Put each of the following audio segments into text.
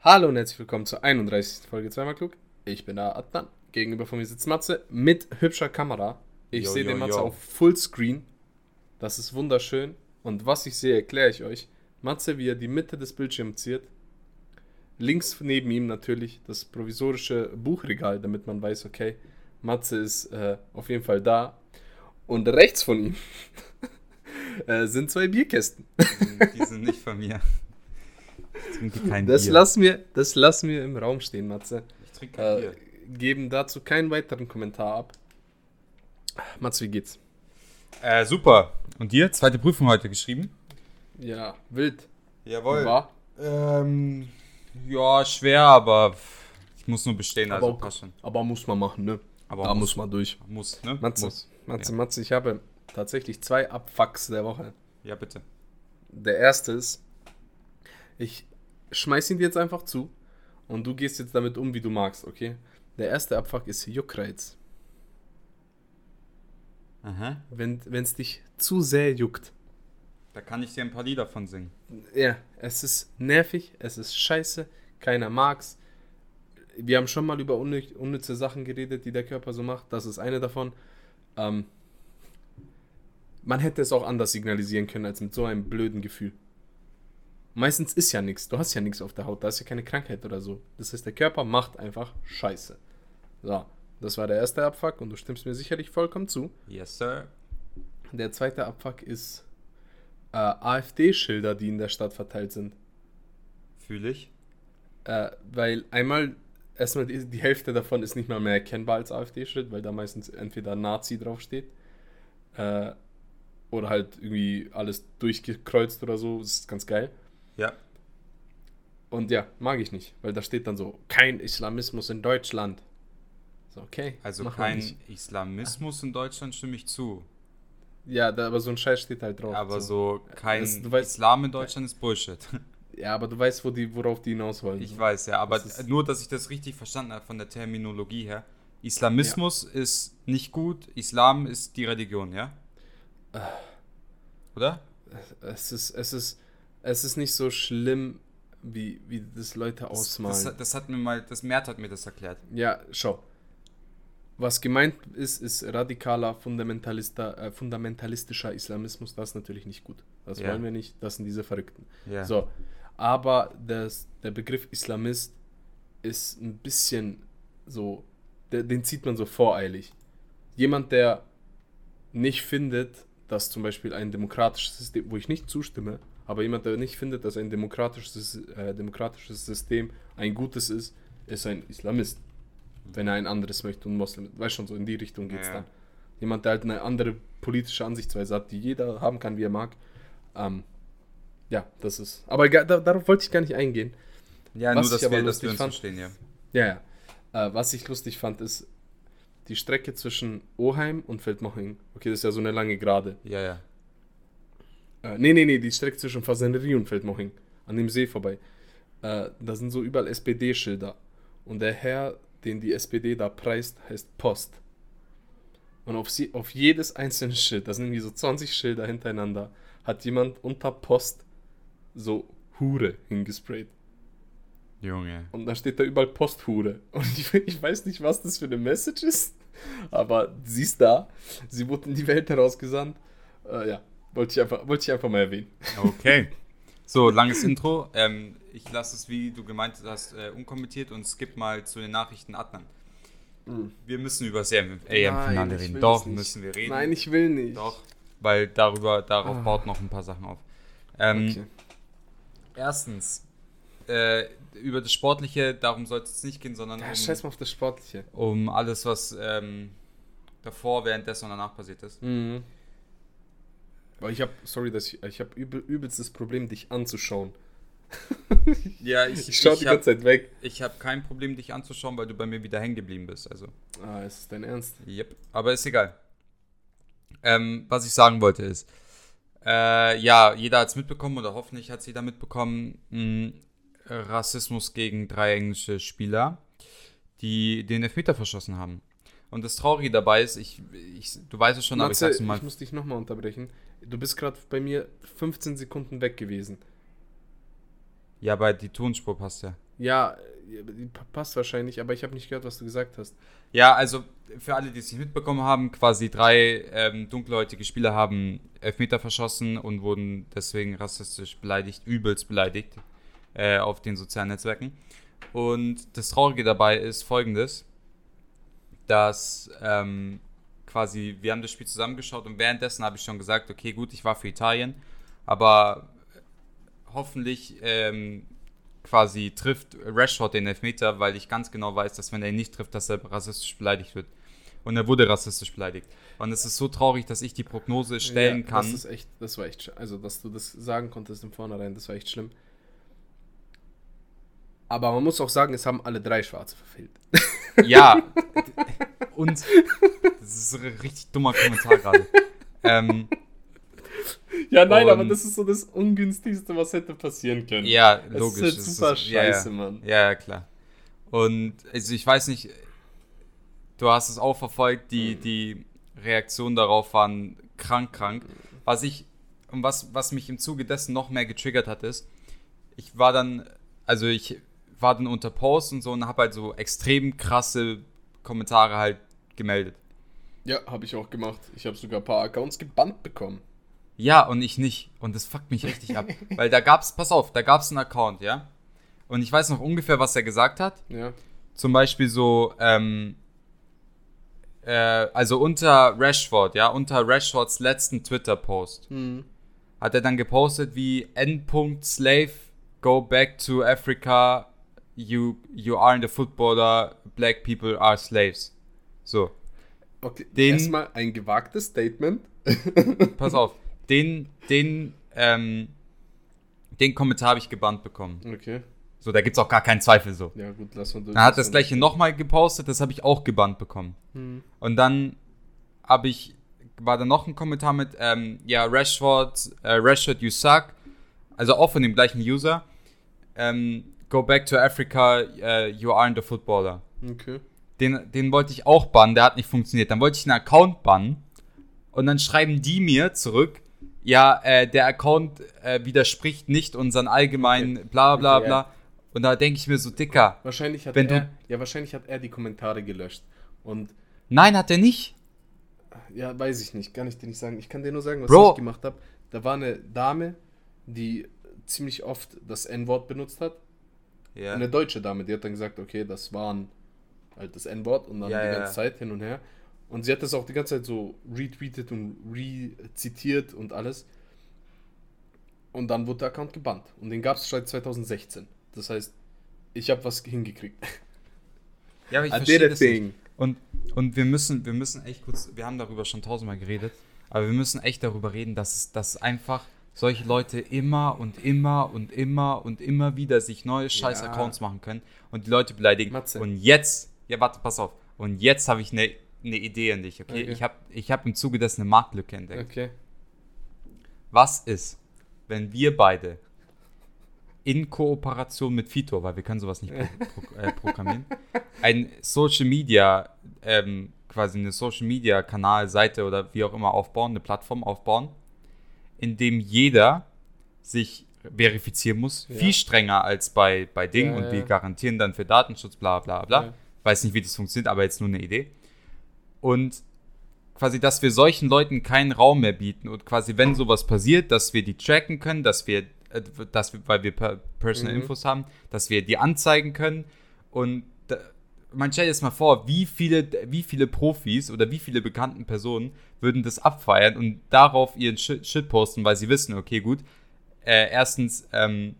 Hallo und herzlich willkommen zur 31. Folge zweimal klug. Ich bin der Adnan. Gegenüber von mir sitzt Matze mit hübscher Kamera. Ich sehe den Matze yo. auf Fullscreen. Das ist wunderschön. Und was ich sehe, erkläre ich euch. Matze, wie er die Mitte des Bildschirms ziert. Links neben ihm natürlich das provisorische Buchregal, damit man weiß, okay, Matze ist äh, auf jeden Fall da. Und rechts von ihm äh, sind zwei Bierkästen. Die sind nicht von mir. Ich trinke kein Das Bier. lassen, wir, das lassen wir im Raum stehen, Matze. ich trinke kein Äh, Bier. geben dazu keinen weiteren Kommentar ab. Matze, wie geht's? Äh, super. Und dir? Zweite Prüfung heute geschrieben? Ja, wild. Jawohl. War? Ähm, ja, schwer, aber ich muss nur bestehen, also Aber- passt schon. Aber muss man machen, ne? Aber da muss, muss man durch. muss, ne? Matze, Muss. Matze, Ja. Matze, ich habe tatsächlich zwei Abfucks der Woche. Ja, bitte. Der erste ist, ich schmeiß ihn dir jetzt einfach zu und du gehst jetzt damit um, wie du magst, okay? Der erste Abfuck ist Juckreiz. Aha. Wenn es dich zu sehr juckt. Da kann ich dir ein paar Lieder von singen. Ja, es ist nervig, es ist scheiße, keiner mag's. Wir haben schon mal über unnü- unnütze Sachen geredet, die der Körper so macht. Das ist eine davon. Ähm, man hätte es auch anders signalisieren können als mit so einem blöden Gefühl. Meistens ist ja nichts. Du hast ja nichts auf der Haut. Da ist ja keine Krankheit oder so. Das heißt, der Körper macht einfach Scheiße. So, das war der erste Abfuck und du stimmst mir sicherlich vollkommen zu. Yes, sir. Der zweite Abfuck ist äh, AfD-Schilder, die in der Stadt verteilt sind. Fühle ich. Äh, weil einmal, erstmal die, die Hälfte davon ist nicht mal mehr erkennbar als AfD-Schild, weil da meistens entweder Nazi draufsteht äh, oder halt irgendwie alles durchgekreuzt oder so. Das ist ganz geil. Ja. Und ja, mag ich nicht, weil da steht dann so, kein Islamismus in Deutschland. So, okay. Also kein. Islamismus in Deutschland stimme ich zu. Ja, da, aber so ein Scheiß steht halt drauf. Aber so kein Das- du weißt- Islam in Deutschland ist Bullshit. Ja, aber du weißt, wo die, worauf die hinaus wollen. Ich weiß, ja, aber Das nur, dass ich das richtig verstanden habe von der Terminologie her. Islamismus ist nicht gut, Islam ist die Religion, ja? Oder? Es ist, es ist, es ist nicht so schlimm, wie, wie das Leute Das, ausmalen. das, hat- das hat mir mal, das Mert hat mir das erklärt. Ja, schau. Was gemeint ist, ist radikaler äh, fundamentalistischer Islamismus. Das ist natürlich nicht gut. Das Ja. wollen wir nicht. Das sind diese Verrückten. Ja. So, aber das, der Begriff Islamist ist ein bisschen so, der, den zieht man so voreilig. Jemand, der nicht findet, dass zum Beispiel ein demokratisches System, wo ich nicht zustimme, aber jemand, der nicht findet, dass ein demokratisches, äh, demokratisches System ein gutes ist, ist ein Islamist. Wenn er ein anderes möchte und Moslem. Weißt schon, so in die Richtung geht es Ja. dann. Jemand, der halt eine andere politische Ansichtsweise hat, die jeder haben kann, wie er mag. Ähm, ja, das ist. Aber da, darauf wollte ich gar nicht eingehen. Ja, Was nur, dass wir, dass lustig wir uns fand- verstehen, ja. Ja, ja. Äh, was ich lustig fand, ist die Strecke zwischen Oheim und Feldmoching. Okay, das ist ja so eine lange Gerade. Ja, ja. Äh, nee, nee, nee, die Strecke zwischen Fasanerie und Feldmoching. An dem See vorbei. Äh, da sind so überall SPD-Schilder. Und der Herr, den die SPD da preist, heißt Post. Und auf, sie, auf jedes einzelne Schild, da sind irgendwie so 20 Schilder hintereinander, hat jemand unter Post so Hure hingesprayt. Junge. Und da steht da überall Posthure. Und ich, ich weiß nicht, was das für eine Message ist, aber sie ist da. Sie wurde in die Welt herausgesandt. Äh, ja, wollte ich, einfach, wollte ich einfach mal erwähnen. Okay. So, langes Intro. Ähm, ich lasse es, wie du gemeint hast, äh, unkommentiert und skip mal zu den Nachrichten Adnan. Wir müssen über das AM-Finale reden. Doch, müssen wir reden. Nein, ich will nicht. Doch, weil darüber, darauf Ah. baut noch ein paar Sachen auf. Ähm, Okay. Erstens, äh, über das Sportliche, darum soll es nicht gehen, sondern Ja, um, scheiß mal auf das Sportliche. um alles, was ähm, davor, währenddessen und danach passiert ist. Mhm. Aber ich habe, sorry, dass ich, ich habe übel, übelst das Problem, dich anzuschauen. Ja, Ich schaue die ganze Zeit weg. Ich habe kein Problem, dich anzuschauen, weil du bei mir wieder hängen geblieben bist. Also, Ah, ist es dein Ernst? yep. Aber ist egal. Ähm, was ich sagen wollte ist, äh, ja, jeder hat es mitbekommen oder hoffentlich hat es jeder mitbekommen, mh, Rassismus gegen drei englische Spieler, die den Elfmeter verschossen haben. Und das Traurige dabei ist, ich, ich du weißt es schon, aber ich Matze, sag's ich, mal. muss dich nochmal unterbrechen. Du bist gerade bei mir 15 Sekunden weg gewesen. Ja, aber die Tonspur passt ja. Ja, die passt wahrscheinlich, aber ich habe nicht gehört, was du gesagt hast. Ja, also für alle, die es nicht mitbekommen haben, quasi drei ähm, dunkelhäutige Spieler haben Elfmeter verschossen und wurden deswegen rassistisch beleidigt, übelst beleidigt äh, auf den sozialen Netzwerken. Und das Traurige dabei ist folgendes, dass ähm, quasi, wir haben das Spiel zusammengeschaut und währenddessen habe ich schon gesagt, okay, gut, ich war für Italien, aber hoffentlich ähm, quasi trifft Rashford den Elfmeter, weil ich ganz genau weiß, dass wenn er ihn nicht trifft, dass er rassistisch beleidigt wird. Und er wurde rassistisch beleidigt. Und es ist so traurig, dass ich die Prognose stellen ja, kann. Das ist echt, das war echt, also dass du das sagen konntest im Vornherein, das war echt schlimm. Aber man muss auch sagen, es haben alle drei Schwarze verfehlt. Ja. Und das ist ein richtig dummer Kommentar gerade. Ähm, ja, nein, und, aber das ist so das Ungünstigste, was hätte passieren können. Ja, logisch. Das ist halt super ist, scheiße, ja, Mann. Ja, ja, klar. Und also ich weiß nicht, du hast es auch verfolgt, die, die Reaktionen darauf waren krank, krank. Was ich, und was, was mich im Zuge dessen noch mehr getriggert hat, ist, ich war dann, also ich war dann unter Post und so und habe halt so extrem krasse Kommentare halt gemeldet. Ja, habe ich auch gemacht. Ich habe sogar ein paar Accounts gebannt bekommen. Ja, und ich nicht. Und das fuckt mich richtig ab. Weil da gab's, pass auf, da gab's einen Account, ja? Und ich weiß noch ungefähr, was er gesagt hat. Ja. Zum Beispiel so, ähm, äh, also unter Rashford, ja, unter Rashfords letzten Twitter-Post mhm. hat er dann gepostet wie Endpunkt Slave, go back to Africa, you, you aren't a footballer, black people are slaves. So. Okay, den, erstmal ein gewagtes Statement. pass auf den, den, ähm, den Kommentar habe ich gebannt bekommen. Okay. So, da gibt es auch gar keinen Zweifel so. Ja, gut, lass mal durch. Dann hat das gleiche nochmal gepostet, das habe ich auch gebannt bekommen. Hm. Und dann habe ich, war da noch ein Kommentar mit, ähm, ja, Rashford, äh, Rashford, you suck. Also auch von dem gleichen User. Ähm, go back to Africa, uh, you aren't a footballer. Okay. Den, den wollte ich auch bannen, der hat nicht funktioniert. Dann wollte ich einen Account bannen. Und dann schreiben die mir zurück, ja, äh, der Account äh, widerspricht nicht unseren allgemeinen bla bla bla. Und da denke ich mir so, Dicker. Wahrscheinlich hat wenn er, du, ja, wahrscheinlich hat er die Kommentare gelöscht. Und Nein, hat er nicht. Ja, weiß ich nicht, kann ich dir nicht sagen. Ich kann dir nur sagen, was Bro. ich gemacht habe. Da war eine Dame, die ziemlich oft das N-Wort benutzt hat. Ja. Eine deutsche Dame, die hat dann gesagt, okay, das waren halt das N-Wort und dann ja, die ja. ganze Zeit hin und her. Und sie hat das auch die ganze Zeit so retweetet und rezitiert und alles. Und dann wurde der Account gebannt. Und den gab es seit 2016. Das heißt, ich habe was hingekriegt. Ja, aber ich verstehe das nicht. Und, und wir müssen, wir müssen echt kurz, wir haben darüber schon tausendmal geredet, aber wir müssen echt darüber reden, dass es dass einfach solche Leute immer und immer und immer und immer wieder sich neue scheiß Accounts machen können und die Leute beleidigen. Matze. Und jetzt, ja warte, pass auf. Und jetzt habe ich eine eine Idee an dich, okay? okay. Ich habe ich hab im Zuge dessen eine Marktlücke entdeckt. Okay. Was ist, wenn wir beide in Kooperation mit Fito, weil wir können sowas nicht pro, pro, äh, programmieren, ein Social Media, ähm, quasi eine Social Media Kanal, Seite oder wie auch immer aufbauen, eine Plattform aufbauen, in dem jeder sich verifizieren muss, ja. viel strenger als bei, bei Ding ja, und wir garantieren dann für Datenschutz, bla bla bla. Weiß nicht, wie das funktioniert, aber jetzt nur eine Idee. Und quasi, dass wir solchen Leuten keinen Raum mehr bieten und quasi, wenn sowas passiert, dass wir die tracken können, dass wir, äh, dass wir weil wir Personal mhm. Infos haben, dass wir die anzeigen können und man stellt jetzt mal vor, wie viele, wie viele Profis oder wie viele bekannten Personen würden das abfeiern und darauf ihren Shit, Shit posten, weil sie wissen, okay, gut, äh, erstens, ähm,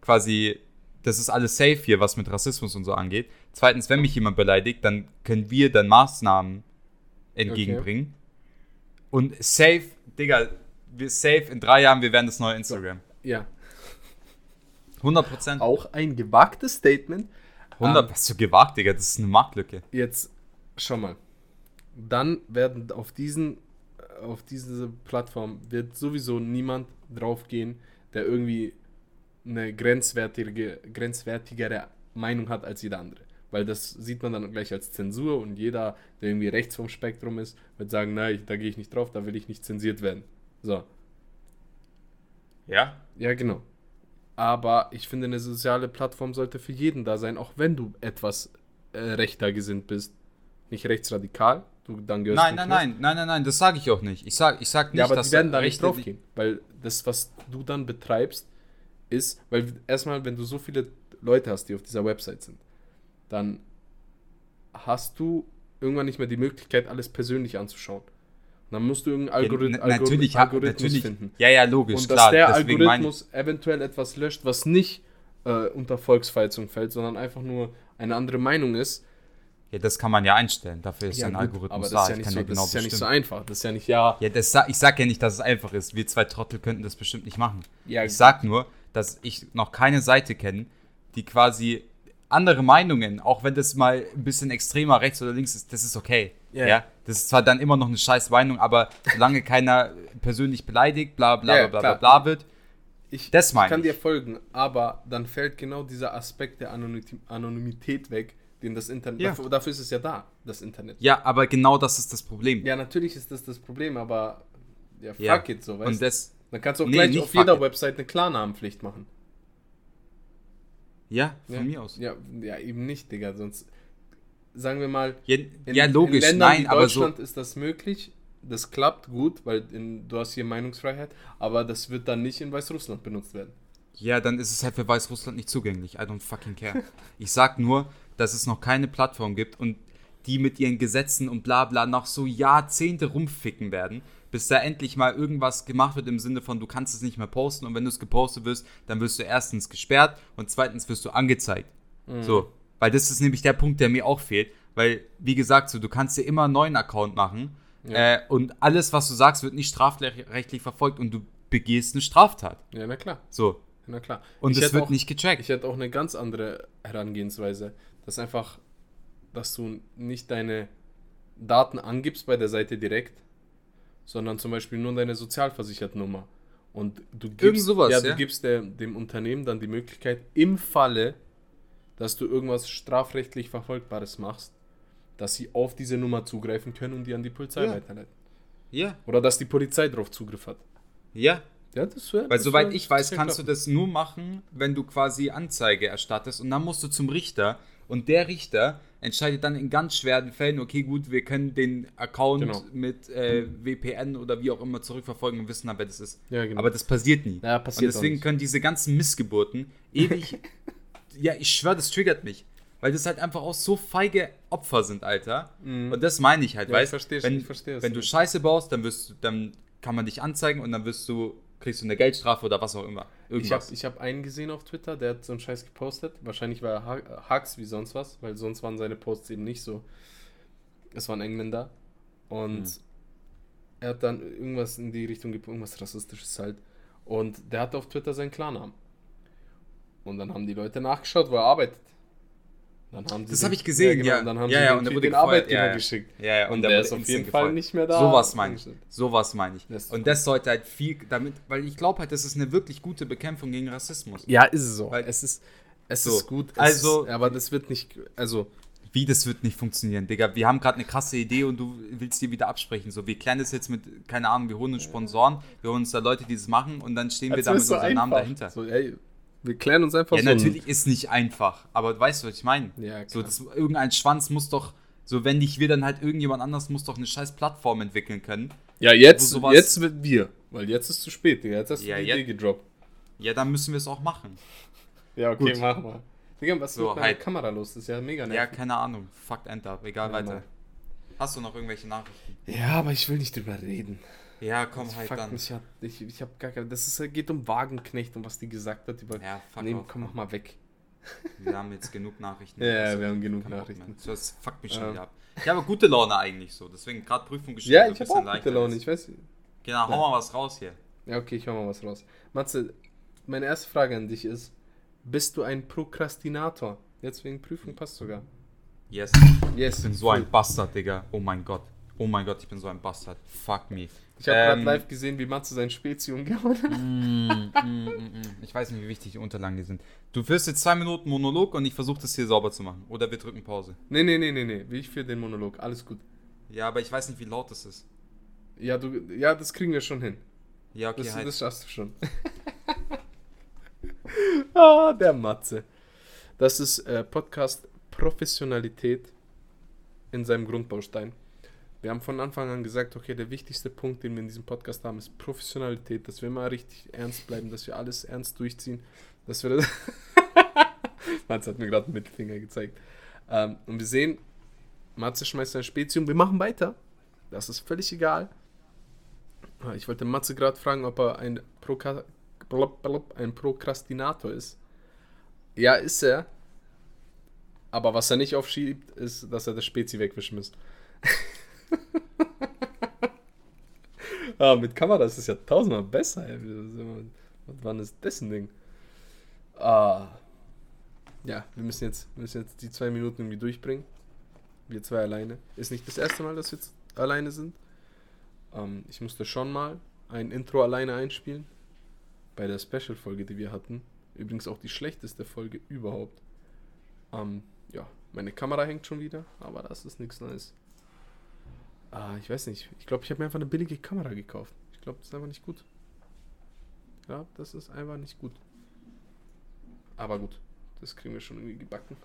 quasi, das ist alles safe hier, was mit Rassismus und so angeht. Zweitens, wenn mich jemand beleidigt, dann können wir dann Maßnahmen entgegenbringen. Okay. Und safe, Digga, wir safe in drei Jahren, wir werden das neue Instagram. Ja. 100% Auch ein gewagtes Statement. 100, um, was so gewagt, Digga, das ist eine Marktlücke. Jetzt, schau mal. Dann werden auf diesen, auf diese Plattform wird sowieso niemand draufgehen, der irgendwie eine grenzwertige, grenzwertigere Meinung hat als jeder andere. Weil das sieht man dann gleich als Zensur und jeder, der irgendwie rechts vom Spektrum ist, wird sagen, nein, da gehe ich nicht drauf, da will ich nicht zensiert werden. So. Ja? Ja, genau. Aber ich finde, eine soziale Plattform sollte für jeden da sein, auch wenn du etwas äh, rechter gesinnt bist. Nicht rechtsradikal, du dann gehörst Nein, nein, nein, nein, nein, nein, das sage ich auch nicht. Ich sag, ich sag nicht, Ja, aber dass die werden da nicht drauf gehen, weil das, was du dann betreibst, ist, weil erstmal, wenn du so viele Leute hast, die auf dieser Website sind, dann hast du irgendwann nicht mehr die Möglichkeit, alles persönlich anzuschauen. Und dann musst du irgendeinen Ja, Algorith na- Algorith natürlich, Algorithmus natürlich, finden. Ja, ja, logisch, Und klar. dass der deswegen meine Algorithmus eventuell etwas löscht, was nicht äh, unter Volksverhetzung fällt, sondern einfach nur eine andere Meinung ist. ja, das kann man ja einstellen. Dafür ist Ja, ein gut, Algorithmus da. ja ich kann so, ja genau das ist ja nicht so bestimmen. einfach. Das ist ja nicht, ja, Ja, das, ich sag ja nicht, dass es einfach ist. Wir zwei Trottel könnten das bestimmt nicht machen. Ja, ich sag nur, dass ich noch keine Seite kenne, die quasi andere Meinungen, auch wenn das mal ein bisschen extremer rechts oder links ist, das ist okay. Ja. Ja. Das ist zwar dann immer noch eine scheiß Meinung, aber solange keiner persönlich beleidigt, bla bla Ja, bla bla klar. bla wird, ich, Das meine ich kann ich. dir folgen, aber dann fällt genau dieser Aspekt der Anonymit- Anonymität weg, den das Internet, Ja. dafür, dafür ist es ja da, das Internet. ja, aber genau das ist das Problem. Ja, natürlich ist das das Problem, aber ja, fuck Ja. it so, weißt Und du. das, Dann kannst du auch Nee, gleich auf jeder it. Website eine Klarnamenpflicht machen. ja, von ja. mir aus. Ja, ja, eben nicht, Digga, sonst sagen wir mal, Ja, in, ja logisch, in Ländern nein, wie aber so. Deutschland ist das möglich. Das klappt gut, weil in, du hast hier Meinungsfreiheit, aber das wird dann nicht in Weißrussland benutzt werden. Ja, dann ist es halt für Weißrussland nicht zugänglich. I don't fucking care. Ich sag nur, dass es noch keine Plattform gibt und die mit ihren Gesetzen und bla bla noch so Jahrzehnte rumficken werden, bis da endlich mal irgendwas gemacht wird im Sinne von, du kannst es nicht mehr posten und wenn du es gepostet wirst, dann wirst du erstens gesperrt und zweitens wirst du angezeigt. Mhm. So, weil das ist nämlich der Punkt, der mir auch fehlt, weil, wie gesagt, so, du kannst dir immer einen neuen Account machen äh, und alles, was du sagst, wird nicht strafrechtlich verfolgt und du begehst eine Straftat. Ja, na klar, So, na klar. und es wird auch- nicht gecheckt. Ich hätte auch eine ganz andere Herangehensweise. Das ist einfach, dass du nicht deine Daten angibst bei der Seite direkt, sondern zum Beispiel nur deine Sozialversichertennummer. Und du gibst, sowas, ja, du ja. gibst der, dem Unternehmen dann die Möglichkeit, im Falle, dass du irgendwas strafrechtlich Verfolgbares machst, dass sie auf diese Nummer zugreifen können und die an die Polizei Ja. weiterleiten. Ja, Oder dass die Polizei darauf Zugriff hat. ja. Ja, das wär, Weil das soweit wär- ich weiß, kannst du klappen. das nur machen, wenn du quasi Anzeige erstattest und dann musst du zum Richter und der Richter entscheidet dann in ganz schweren Fällen, okay gut, wir können den Account Genau. mit äh, VPN oder wie auch immer zurückverfolgen und wissen dann, wer das ist. Ja, genau. Aber das passiert nie. Ja, passiert und deswegen können diese ganzen Missgeburten ewig, ja, ich schwöre, das triggert mich. Weil das halt einfach auch so feige Opfer sind, Alter. Und das meine ich halt, Mhm. Ja, ich weißt es, wenn, ich verstehe es. wenn du Scheiße baust, dann wirst du, dann kann man dich anzeigen und dann wirst du, kriegst du eine Geldstrafe oder was auch immer. Ich habe Irgendwas. ich hab einen gesehen auf Twitter, der hat so einen Scheiß gepostet. Wahrscheinlich war er Ha- Hacks wie sonst was, weil sonst waren seine Posts eben nicht so. Es war ein Engländer. Und Hm. er hat dann irgendwas in die Richtung gepostet, irgendwas Rassistisches halt. Und der hatte auf Twitter seinen Klarnamen. Und dann haben die Leute nachgeschaut, wo er arbeitet. Dann haben sie Das habe ich gesehen, ja. Und dann haben ja, sie ja, den, und der Typ wurde den Arbeitgeber ja, ja. geschickt. Ja, ja, Und, der der wurde ist auf jeden Fall nicht mehr da. Sowas meine ich. Sowas meine ich. Das Und das sollte halt viel damit, weil ich glaube halt, das ist eine wirklich gute Bekämpfung gegen Rassismus. Ja, ist es so. Weil- es ist, es So, ist gut. Es also- ist, aber das wird nicht. Also, Wie, das wird nicht funktionieren, Digga. Wir haben gerade eine krasse Idee und du willst die wieder absprechen. So, wir klären das jetzt mit, keine Ahnung, wir holen uns Sponsoren, wir holen uns da Leute, die das machen und dann stehen wir da mit unserem Namen dahinter. So, ey, wir klären uns einfach Ja, so. ein- natürlich ist nicht einfach, aber weißt du, was ich meine? Ja, So, klar. das, irgendein Schwanz muss doch, so wenn nicht wir, dann halt irgendjemand anders muss doch eine scheiß Plattform entwickeln können. Ja, jetzt, sowas- jetzt wird wir. Weil jetzt ist zu spät, Digga. Jetzt hast du Ja, die jetzt- Idee gedroppt. Ja, dann müssen wir es auch machen. Ja, okay, Gut. mach mal. Digga, was ist So, mit meiner halt. Kamera los? Das ist ja mega Ja, nervig. keine Ahnung. Fuck Enter. Egal, Ja, weiter. Mann. Hast du noch irgendwelche Nachrichten? Ja, aber ich will nicht drüber reden. Ja, komm Das halt dann. mich. Ich, ich hab gar keine. Das ist, geht um Wagenknecht und was die gesagt hat über. Ja, fuck nee, off. komm, mach mal weg. Wir haben jetzt genug Nachrichten. Ja, Also, wir haben genug Nachrichten. So, Das fuckt mich schon Ähm. wieder ab. Ich habe gute Laune eigentlich so. Deswegen gerade Prüfung geschrieben. Ja, ich habe auch gute Laune. ist. Ich weiß. Genau, hau mal was raus hier. Ja, okay, ich hau mal was raus. Matze, meine erste Frage an dich ist: Bist du ein Prokrastinator? Jetzt wegen Prüfung passt sogar. Yes. Yes. Ich bin so ein Bastard, Digga. Oh mein Gott. Oh mein Gott, ich bin so ein Bastard. Fuck me. Ich habe gerade Ähm, live gesehen, wie Matze sein Spezi umgehauen hat. Mm, mm, mm. Ich weiß nicht, wie wichtig die Unterlagen sind. Du führst jetzt zwei Minuten Monolog und ich versuche das hier sauber zu machen. Oder wir drücken Pause. Nee, nee, nee, nee, nee. Wie ich für den Monolog. Alles gut. Ja, aber ich weiß nicht, wie laut das ist. Ja, du, ja, das kriegen wir schon hin. Ja, okay, Das, halt. das schaffst du schon. ah, der Matze. Das ist äh, Podcast Professionalität in seinem Grundbaustein. Wir haben von Anfang an gesagt, okay, der wichtigste Punkt, den wir in diesem Podcast haben, ist Professionalität, dass wir immer richtig ernst bleiben, dass wir alles ernst durchziehen, dass wir das. Matze hat mir gerade einen Mittelfinger gezeigt. Ähm, und wir sehen, Matze schmeißt ein Spezium, wir machen weiter. Das ist völlig egal. Ah, Ich wollte Matze gerade fragen, ob er ein, Proka blub, blub, ein Prokrastinator ist. Ja, ist er. Aber was er nicht aufschiebt, ist, dass er das Spezi wegwischen muss. ah, mit Kamera ist es ja tausendmal besser. Ey. Wann ist das ein Ding? Ah. Ja, wir müssen jetzt, wir müssen jetzt die zwei Minuten irgendwie durchbringen. Wir zwei alleine. Ist nicht das erste Mal, dass wir jetzt alleine sind. Ähm, ich musste schon mal ein Intro alleine einspielen. Bei der Special-Folge, die wir hatten. Übrigens auch die schlechteste Folge überhaupt. Ähm, ja, meine Kamera hängt schon wieder, aber das ist nichts Neues. Ah, ich weiß nicht. Ich glaube, ich habe mir einfach eine billige Kamera gekauft. Ich glaube, das ist einfach nicht gut. Ja, das ist einfach nicht gut. Aber gut, das kriegen wir schon irgendwie gebacken.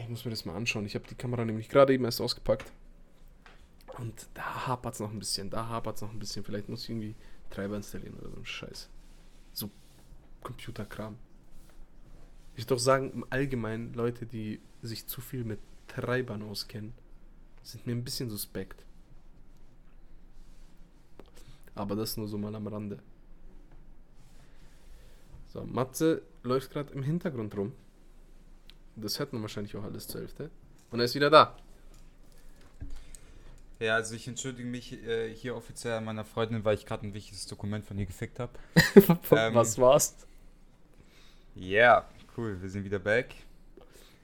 Ich muss mir das mal anschauen. Ich habe die Kamera nämlich gerade eben erst ausgepackt. Und da hapert es noch ein bisschen. Da hapert es noch ein bisschen. Vielleicht muss ich irgendwie Treiber installieren oder so ein Scheiß. So Computerkram. Ich würde doch sagen, im Allgemeinen, Leute, die sich zu viel mit Treibern auskennen, sind mir ein bisschen suspekt. Aber das nur so mal am Rande. So, Matze läuft gerade im Hintergrund rum. Das hört man wahrscheinlich auch alles zur Hälfte. Und er ist wieder da. Ja, also ich entschuldige mich äh, hier offiziell an meiner Freundin, weil ich gerade ein wichtiges Dokument von ihr gefickt habe. Ähm, Was war's? Ja, yeah, cool, wir sind wieder back.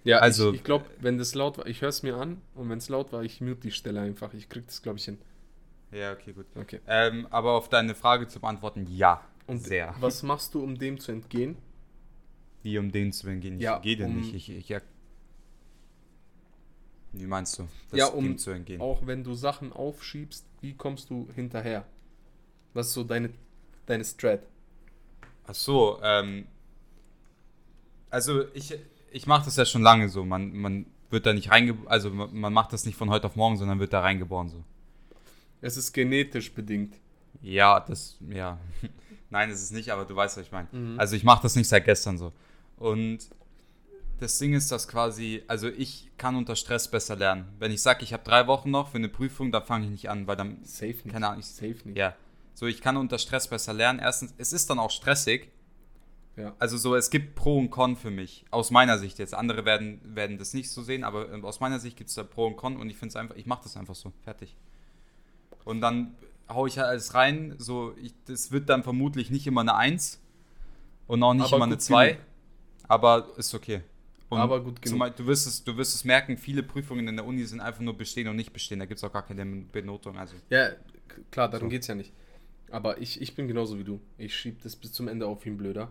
Ja, also- ich, ich glaube, wenn das laut war, ich höre es mir an und wenn es laut war, ich mute die Stelle einfach. Ich krieg das, glaube ich, hin. Ja, okay, gut. Okay. Ähm, aber auf deine Frage zu beantworten, ja. Und sehr. was machst du, um dem zu entgehen? Wie um den zu entgehen? Ich Ja, gehe denn um- nicht. Ich, ich, ja. Wie meinst du? ja, um dem zu entgehen. auch wenn du Sachen aufschiebst, wie kommst du hinterher? Was ist so deine, deine Strat? Ach so, ähm. Also ich, ich mache das ja schon lange so. Man, man wird da nicht reingeboren, also man, macht das nicht von heute auf morgen, sondern wird da reingeboren so. Es ist genetisch bedingt. Ja, das, ja. Nein, es ist nicht, aber du weißt, was ich meine. Mhm. Also ich mache das nicht seit gestern so. Und das Ding ist, dass quasi, also ich kann unter Stress besser lernen. Wenn ich sage, ich habe drei Wochen noch für eine Prüfung, dann fange ich nicht an, weil dann, Safe nicht. keine Ahnung, ich, Safe nicht. ja. So, ich kann unter Stress besser lernen. Erstens, es ist dann auch stressig. Ja. Also so, es gibt Pro und Con für mich. Aus meiner Sicht jetzt. Andere werden, werden das nicht so sehen, aber ähm, aus meiner Sicht gibt es da Pro und Con und ich finde es einfach, ich mache das einfach so. Fertig. Und dann hau ich halt alles rein. So, ich, das wird dann vermutlich nicht immer eine 1 und auch nicht Aber immer eine gut 2. genug. Aber ist okay. Und Aber gut genug. Beispiel, du, wirst es, du wirst es merken, viele Prüfungen in der Uni sind einfach nur bestehen und nicht bestehen. Da gibt es auch gar keine Benotung. Also, Ja, klar, darum So. geht's ja nicht. Aber ich, ich bin genauso wie du. Ich schieb das bis zum Ende auf wie ein Blöder.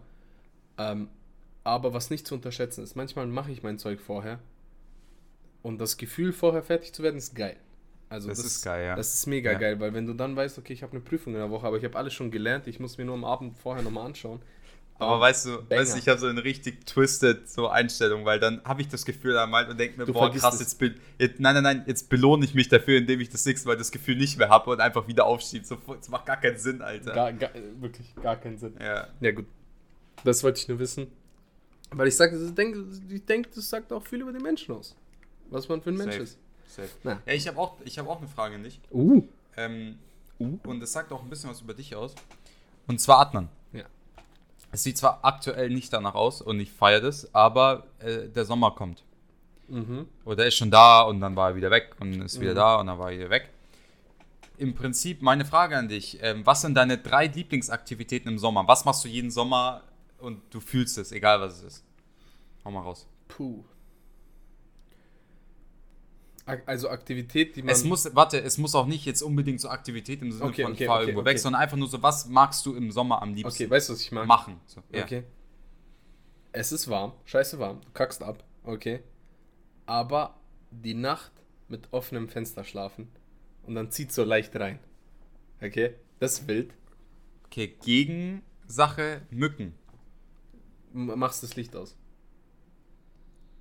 Ähm, aber was nicht zu unterschätzen ist, manchmal mache ich mein Zeug vorher. Und das Gefühl, vorher fertig zu werden, ist geil. Also Das ist geil, ja. Das ist mega Ja. geil, weil wenn du dann weißt, okay, ich habe eine Prüfung in der Woche, aber ich habe alles schon gelernt, ich muss mir nur am Abend vorher nochmal anschauen. Aber weißt du, Banger. weißt du ich habe so eine richtig twisted so Einstellung, weil dann habe ich das Gefühl einmal und denke mir, Du boah, krass, jetzt, jetzt nein, nein, nein, jetzt belohne ich mich dafür, indem ich das nächste Mal das Gefühl nicht mehr habe und einfach wieder aufschiebe. So, das macht gar keinen Sinn, Alter. Gar, gar, wirklich gar keinen Sinn. ja. Ja, gut. Das wollte ich nur wissen. Weil ich sage, ich denke, ich denke, das sagt auch viel über den Menschen aus. Was man für ein Mensch Safe. ist. Safe. Na. Ja, ich habe auch, ich hab auch eine Frage an dich. Uh. Ähm, Uh. und das sagt auch ein bisschen was über dich aus. Und zwar Atmen. Ja. Es sieht zwar aktuell nicht danach aus und ich feiere das, aber äh, der Sommer kommt. Mhm. Oder er ist schon da und dann war er wieder weg und ist wieder Mhm. da und dann war er wieder weg. Im Prinzip meine Frage an dich: ähm, Was sind deine drei Lieblingsaktivitäten im Sommer? Was machst du jeden Sommer und du fühlst es, egal was es ist? Hau mal raus. Puh. Also Aktivität, die man. Es muss, warte, es muss auch nicht jetzt unbedingt so Aktivität im Sinne Okay, von okay, ich fahr okay, irgendwo okay. weg, sondern einfach nur so, was magst du im Sommer am liebsten okay, weißt du, was ich mag? machen? So, ja. Okay. Es ist warm, scheiße warm, du kackst ab, okay. Aber die Nacht mit offenem Fenster schlafen und dann zieht so leicht rein. Okay? Das ist wild. okay, Gegensache Mücken. Machst das Licht aus.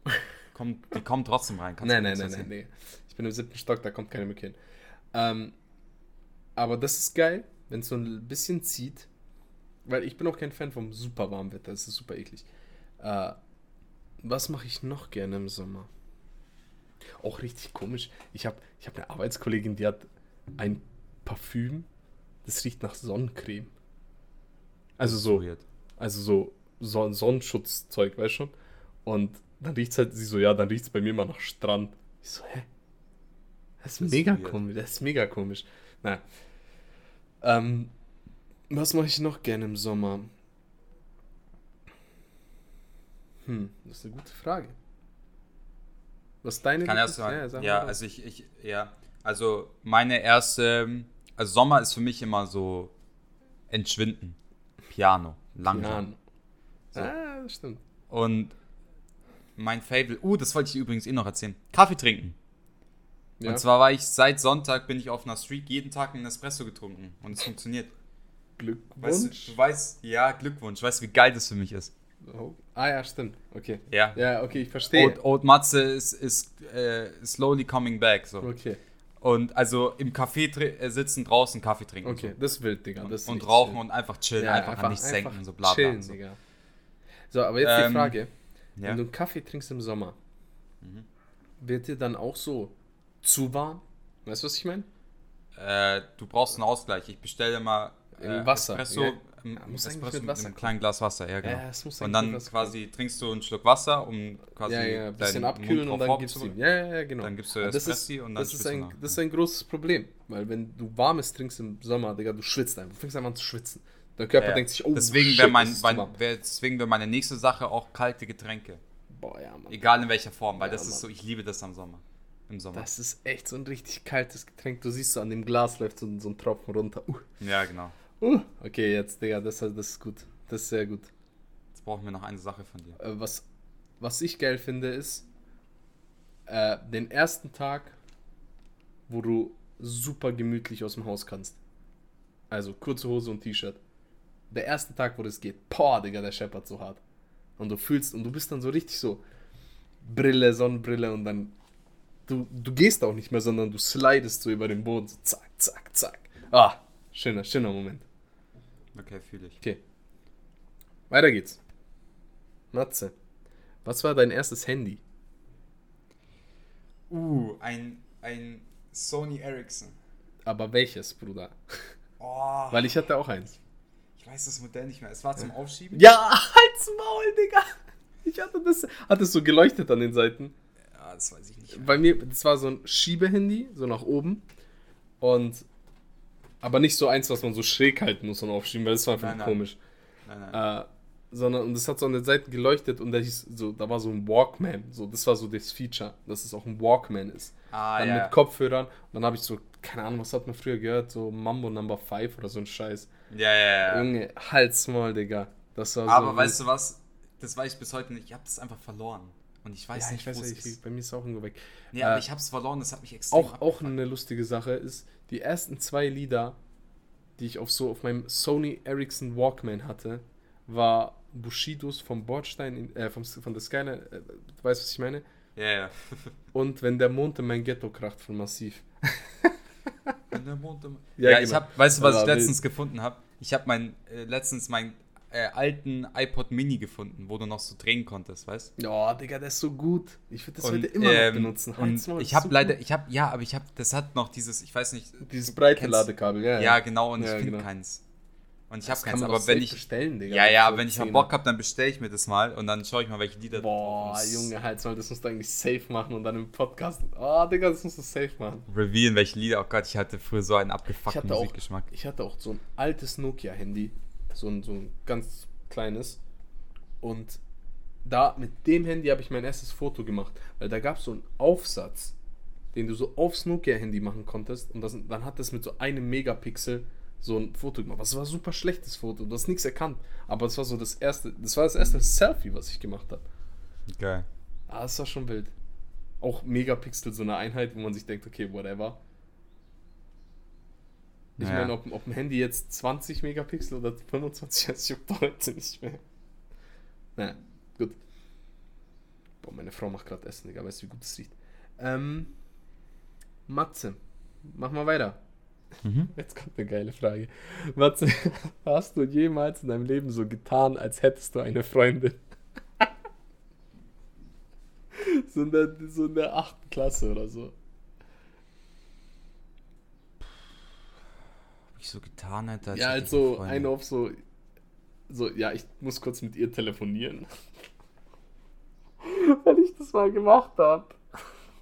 Kommt, die kommen trotzdem rein. Kannst Nein, nein, nein, nein, nee. Ich bin im siebten Stock, da kommt keine Mücke hin. Ähm, aber das ist geil, wenn es so ein bisschen zieht. Weil ich bin auch kein Fan vom super warmen Wetter. Das ist super eklig. Äh, was mache ich noch gerne im Sommer? Auch richtig komisch. Ich habe ich hab eine Arbeitskollegin, die hat ein Parfüm, das riecht nach Sonnencreme. Also so, also so Son Sonnenschutzzeug, weißt du schon? Und dann riecht's halt, sie so, ja, dann riecht's bei mir immer nach Strand. Ich so, hä? Das ist Das ist mega weird. komisch, das ist mega komisch. Naja. Ähm, was mache ich noch gerne im Sommer? Hm, das ist eine gute Frage. Was deine Kann erst mal. sag Ja, mal. also ich, ich, ja, also meine erste, also Sommer ist für mich immer so entschwinden. Piano, langsam. Piano. Ah, das stimmt. Und mein Fable, uh, das wollte ich übrigens eh noch erzählen. Kaffee trinken. Ja. Und zwar war ich seit Sonntag bin ich auf einer Streak jeden Tag einen Espresso getrunken und es funktioniert. Weißt du, Glückwunsch. du weißt, ja, Glückwunsch. Weißt du, wie geil das für mich ist? Oh. Ah ja, stimmt. Okay. Ja. Ja, okay, ich verstehe. Old, Old Matze ist, ist äh, slowly coming back. So. Okay, Und also im Café äh, sitzen, draußen Kaffee trinken. okay, So. das ist wild, Digga. Und, und rauchen wild. und einfach chillen, Ja, einfach, an nichts denken, so bla bla. chillen, so. Digga. So, aber jetzt die Ähm, Frage. Ja. Mhm. Wenn du einen Kaffee trinkst im Sommer, wird dir dann auch so zu warm? Weißt du, was ich meine? Äh, du brauchst einen Ausgleich. Ich bestelle mal äh, Wasser, Espresso, ja. Ja, muss Espresso mit Wasser einem kleinen Glas Wasser, ja genau. Ja, muss und dann quasi trinkst du einen Schluck Wasser, um quasi ja, ja, ein bisschen abkühlen und dann gibst du. Ja, ja, genau. Dann gibst du Aber das ist, und dann das ist, ein, nach. das ist ein großes Problem, weil wenn du warmes trinkst im Sommer, Digga, du schwitzt einfach. Du fängst einfach an zu schwitzen. Dein Körper Ja. denkt sich, oh, deswegen shit, wäre mein, ist mein, wär, deswegen wär meine nächste Sache auch kalte Getränke. Boah, ja, Mann. Egal in welcher Form, weil Ja, das ist Mann. so, ich liebe das am Sommer. Im Sommer. Das ist echt so ein richtig kaltes Getränk. Du siehst so an dem Glas läuft so, so ein Tropfen runter. Uh, ja, genau. uh. Okay, jetzt, Digga, das, das ist gut. Das ist sehr gut. Jetzt brauchen wir noch eine Sache von dir. Äh, was, was ich geil finde, ist äh, den ersten Tag, wo du super gemütlich aus dem Haus kannst. Also kurze Hose und T-Shirt. Der erste Tag, wo das geht, boah, Digga, der scheppert so hart. Und du fühlst, und du bist dann so richtig so Brille, Sonnenbrille und dann du, du gehst auch nicht mehr, sondern du slidest so über den Boden, so zack, zack, zack. Ah, schöner, schöner Moment. Okay, fühle ich. Okay. Weiter geht's. Matze, was war dein erstes Handy? Uh, ein, ein Sony Ericsson. Aber welches, Bruder? Oh, Weil ich hatte auch eins. Ich weiß das Modell nicht mehr. Es war zum Aufschieben. Ja, halt's Maul, Digga. Ich hatte das. Hat es so geleuchtet an den Seiten. Ja, das weiß ich nicht. mehr. Bei mir, das war so ein Schiebehandy, so nach oben. Und. Aber nicht so eins, was man so schräg halten muss und aufschieben, weil das war einfach Nein, nein. komisch. Nein, nein. Äh, sondern, und das hat so an den Seiten geleuchtet und da hieß so, da war so ein Walkman. So, das war so das Feature, dass es auch ein Walkman ist. ah, dann ja. mit Kopfhörern. Und dann habe ich so, keine Ahnung, was hat man früher gehört? So Mambo Number 5 oder so ein Scheiß. ja, ja, ja. Junge, Halsmaul, Digga. Das war Aber so. weißt du was? Das weiß ich bis heute nicht. Ich habe das einfach verloren. Und ich weiß ja, nicht, ich weiß nicht, ist. bei mir ist es auch irgendwo weg. Aber Äh, ich habe es verloren. Das hat mich extrem Auch, auch eine lustige Sache ist, die ersten zwei Lieder, die ich auf so auf meinem Sony Ericsson Walkman hatte, war Bushidos vom Bordstein, in, äh, vom, von der Skyline, äh, du weißt, was ich meine? Ja, ja. Und wenn der Mond in mein Ghetto kracht von Massiv. Wenn der Mond im- Ja, ja, genau. ich habe, weißt du, was ich letztens gefunden habe? Ich habe mein, äh, letztens meinen äh, alten iPod Mini gefunden, wo du noch so drehen konntest, weißt Ja, Digga, der ist so gut. Ich würde das Und, heute immer ähm, noch benutzen. Und Halt's Maul, ich das habe so leider, gut. ich habe, ja, aber ich habe, das hat noch dieses, ich weiß nicht, Dieses breite kennst- Ladekabel, ja. ja, genau, und Ja, ich finde genau. keins. Und ich habe keins, aber wenn ich, bestellen, Digga. ja, ja, für wenn ich mal 10. Bock habe, dann bestelle ich mir das mal und dann schaue ich mal, welche Lieder Boah, drauf. Junge, halt mal, das musst du eigentlich safe machen und dann im Podcast. Ah, Digga, das musst du safe machen. Revealen, welche Lieder, oh Gott, ich hatte früher so einen Ich abgefuckten auch, Musikgeschmack. ich hatte auch so ein altes Nokia-Handy, so ein, so ein ganz kleines. Und da mit dem Handy habe ich mein erstes Foto gemacht, weil da gab es so einen Aufsatz, den du so aufs Nokia-Handy machen konntest und das, dann hat das mit so einem Megapixel so ein Foto gemacht. Das war ein super schlechtes Foto, du hast nichts erkannt, aber das war so das erste, das war das erste Selfie, was ich gemacht habe. Geil. Ah, das war schon wild. Auch Megapixel, so eine Einheit, wo man sich denkt, okay, whatever. Ich Ja. meine, ob, ob ein Handy jetzt 20 Megapixel oder 25 ist, juckt heute nicht mehr. Naja, gut. Boah, meine Frau macht gerade Essen, Digga. Weißt du, wie gut es riecht? Ähm, Matze, mach mal weiter. Mhm. Jetzt kommt eine geile Frage. Matze, hast du jemals in deinem Leben so getan, als hättest du eine Freundin? so, in der, so in der achten Klasse oder so. Hab ich so getan hätte. als ja, ich also Freundin. eine auf so, so, ja, ich muss kurz mit ihr telefonieren. Weil ich das mal gemacht habe.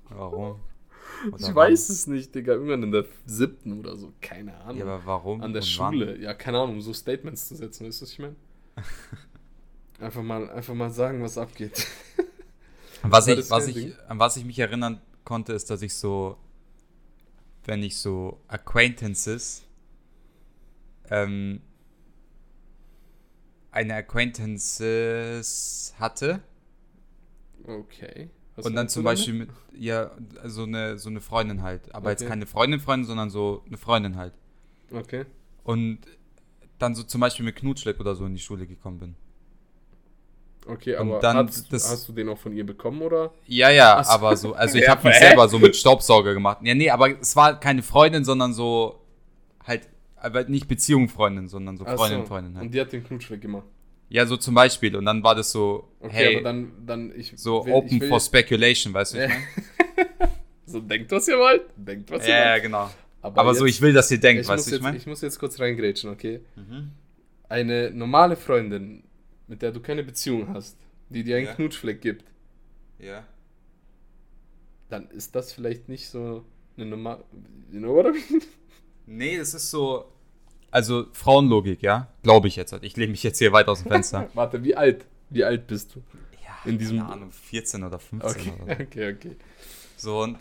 Warum? Oder Ich wann? weiß es nicht, Digga. Irgendwann in der siebten oder so. Keine Ahnung. Ja, aber warum? An der Schule. Ja, keine Ahnung, um so Statements zu setzen, weißt du, was ich meine? Einfach mal, einfach mal sagen, was abgeht. Wann? Was ich, was ich, Ding? an was ich mich erinnern konnte, ist, dass ich so, wenn ich so Acquaintances, ähm, eine Acquaintances hatte Okay. Was und dann zum? Beispiel mit, ja, so eine, so eine Freundin halt. Aber jetzt Okay. keine Freundin, Freundin, sondern so eine Freundin halt. Okay. Und dann so zum Beispiel mit Knutschleck oder so in die Schule gekommen bin. Okay, aber dann hast, das- hast du den auch von ihr bekommen, oder? Ja, ja, Ach aber so, also ich habe mich selber so mit Staubsauger gemacht. Ja, nee, aber es war keine Freundin, sondern so halt, aber nicht Beziehung Freundin, sondern so Freundin, so. Freundin halt. Und die hat den Knutsch weggemacht. Ja, so zum Beispiel. Und dann war das so, Okay, hey, aber dann, dann ich so will- open ich will for speculation, weißt du? Ja. So, denkt, was ihr wollt. Denkt, was ihr Ja, ja, wollt. genau. Aber, so, jetzt- ich will, dass ihr denkt, weißt du, ich meine? ich muss jetzt kurz reingrätschen, okay? Mhm. Eine normale Freundin, mit der du keine Beziehung hast, die dir einen Ja. Knutschfleck gibt, Ja. dann ist das vielleicht nicht so eine normale. You know what I mean? Nee, das ist so, also Frauenlogik, ja? Glaube ich jetzt. halt. Ich lehne mich jetzt hier weit aus dem Fenster. Warte, wie alt? Wie alt bist du? ja, In diesem- keine Ahnung, 14 oder 15 Okay, oder so. okay, okay. So, und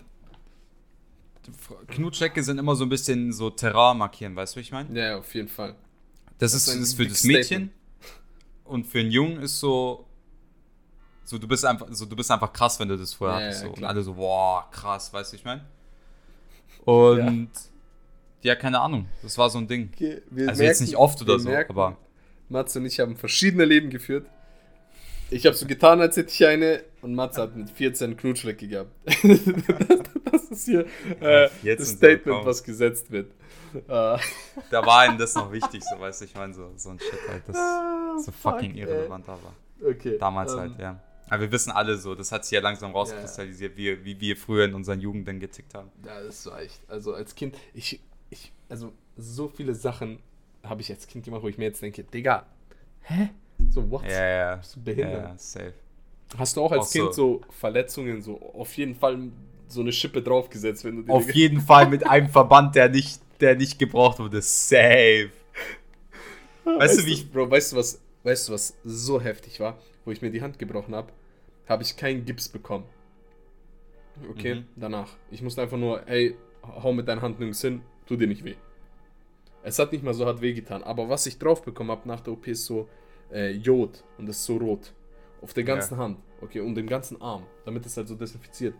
Knutschecke sind immer so ein bisschen so Terrain markieren, weißt du, wie ich meine? Ja, auf jeden Fall. Das, Das ist, ist für das Mädchen und für einen Jungen ist so, so du bist einfach, so du bist einfach krass, wenn du das vorher Ja, hattest. ja, so. Und alle so, boah, krass, weißt du, wie ich meine? Und ja. Keine Ahnung, das war so ein Ding. Okay, Also jetzt nicht oft oder so, merken, aber Matze und ich haben verschiedene Leben geführt. Ich habe so getan, als hätte ich eine und Matze hat mit 14 Knutschlecke gehabt. das, das ist hier äh, 14 das Statement, was gesetzt wird. Äh, da war ihm das noch wichtig, so weißt du, ich meine, so, so ein Shit halt, das Ah, so fucking fuck, irrelevant ey. Okay. Damals ähm, halt, ja. Aber wir wissen alle so, das hat sich ja langsam rauskristallisiert, Wie, wie wir früher in unseren Jugenden getickt haben. Ja, das war echt. Also als Kind, ich, also so viele Sachen habe ich als Kind gemacht, wo ich mir jetzt denke, Digga, hä? So, what? Ja, ja. Bist du Ja, behindert? ja, safe. Hast du auch als Auch Kind so- so Verletzungen, so auf jeden Fall so eine Schippe draufgesetzt, wenn du dir Auf jeden Fall mit einem Verband, der nicht, der nicht gebraucht wurde. Safe. Weißt du, wie ich. Bro, weißt du was, weißt du was so heftig war, wo ich mir die Hand gebrochen habe, habe ich keinen Gips bekommen. Okay, Mhm. danach. Ich musste einfach nur, ey, hau mit deiner Hand nirgends hin, tu dir nicht weh. Es hat nicht mal so hart wehgetan, aber was ich drauf bekommen habe nach der OP ist so äh, Jod und das ist so rot. Auf der ganzen Hand, okay, und dem ganzen Arm, damit es halt so desinfiziert.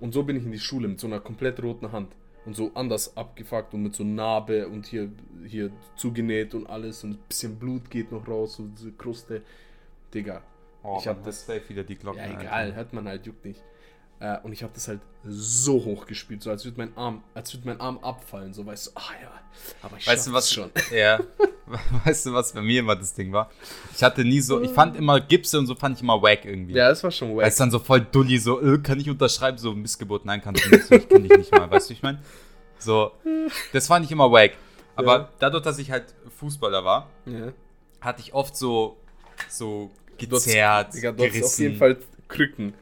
Und so bin ich in die Schule mit so einer komplett roten Hand und so anders abgefuckt und mit so Narbe und hier, hier zugenäht und alles und ein bisschen Blut geht noch raus, so diese Kruste. Digga, Oh, Ich hab das- safe wieder die Glocken. ja, Alter. egal, hört man halt, juckt nicht. Äh, und ich habe das halt so hoch gespielt, so als würde mein Arm, als würde mein Arm abfallen, so weißt du, ah ja, aber ich Weißt du was schon. Ja. Weißt du was bei mir immer das Ding war? Ich hatte nie so, ich fand immer Gipse und so fand ich immer wack irgendwie. Ja, das war schon Weil wack. es dann so voll dulli, so, äh, kann ich unterschreiben, so Missgeburt, nein, kannst du nicht, so, ich kenn dich nicht mal, weißt du, wie ich meine? So, das fand ich immer wack. Aber Ja. dadurch, dass ich halt Fußballer war, Ja. hatte ich oft so, so gezerrt, du hast gerissen, auf jeden Fall Krücken.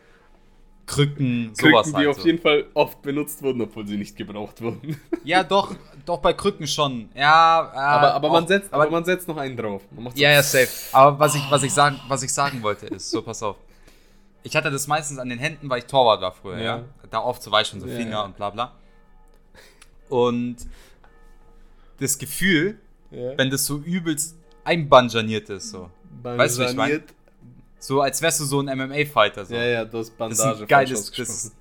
Krücken, Krücken, sowas die halt auf so. jeden Fall oft benutzt wurden, obwohl sie nicht gebraucht wurden. Ja, doch, doch bei Krücken schon. Ja, äh, aber aber, man auch- setzt, aber aber man setzt noch einen drauf. Man macht so Ja, ja, safe. Aber was ich, was ich, sagen, was ich sagen wollte ist, so pass auf. Ich hatte das meistens an den Händen, weil ich Torwart war früher, ja. Ja. Da oft so weichen so Ja, Finger ja. und bla bla. Und das Gefühl, Ja. wenn das so übelst einbanjaniert ist, so. Weißt du, wie ich mein? So als wärst du so ein MMA-Fighter. So. Ja, ja, du hast das ist Bandage ein geiles, das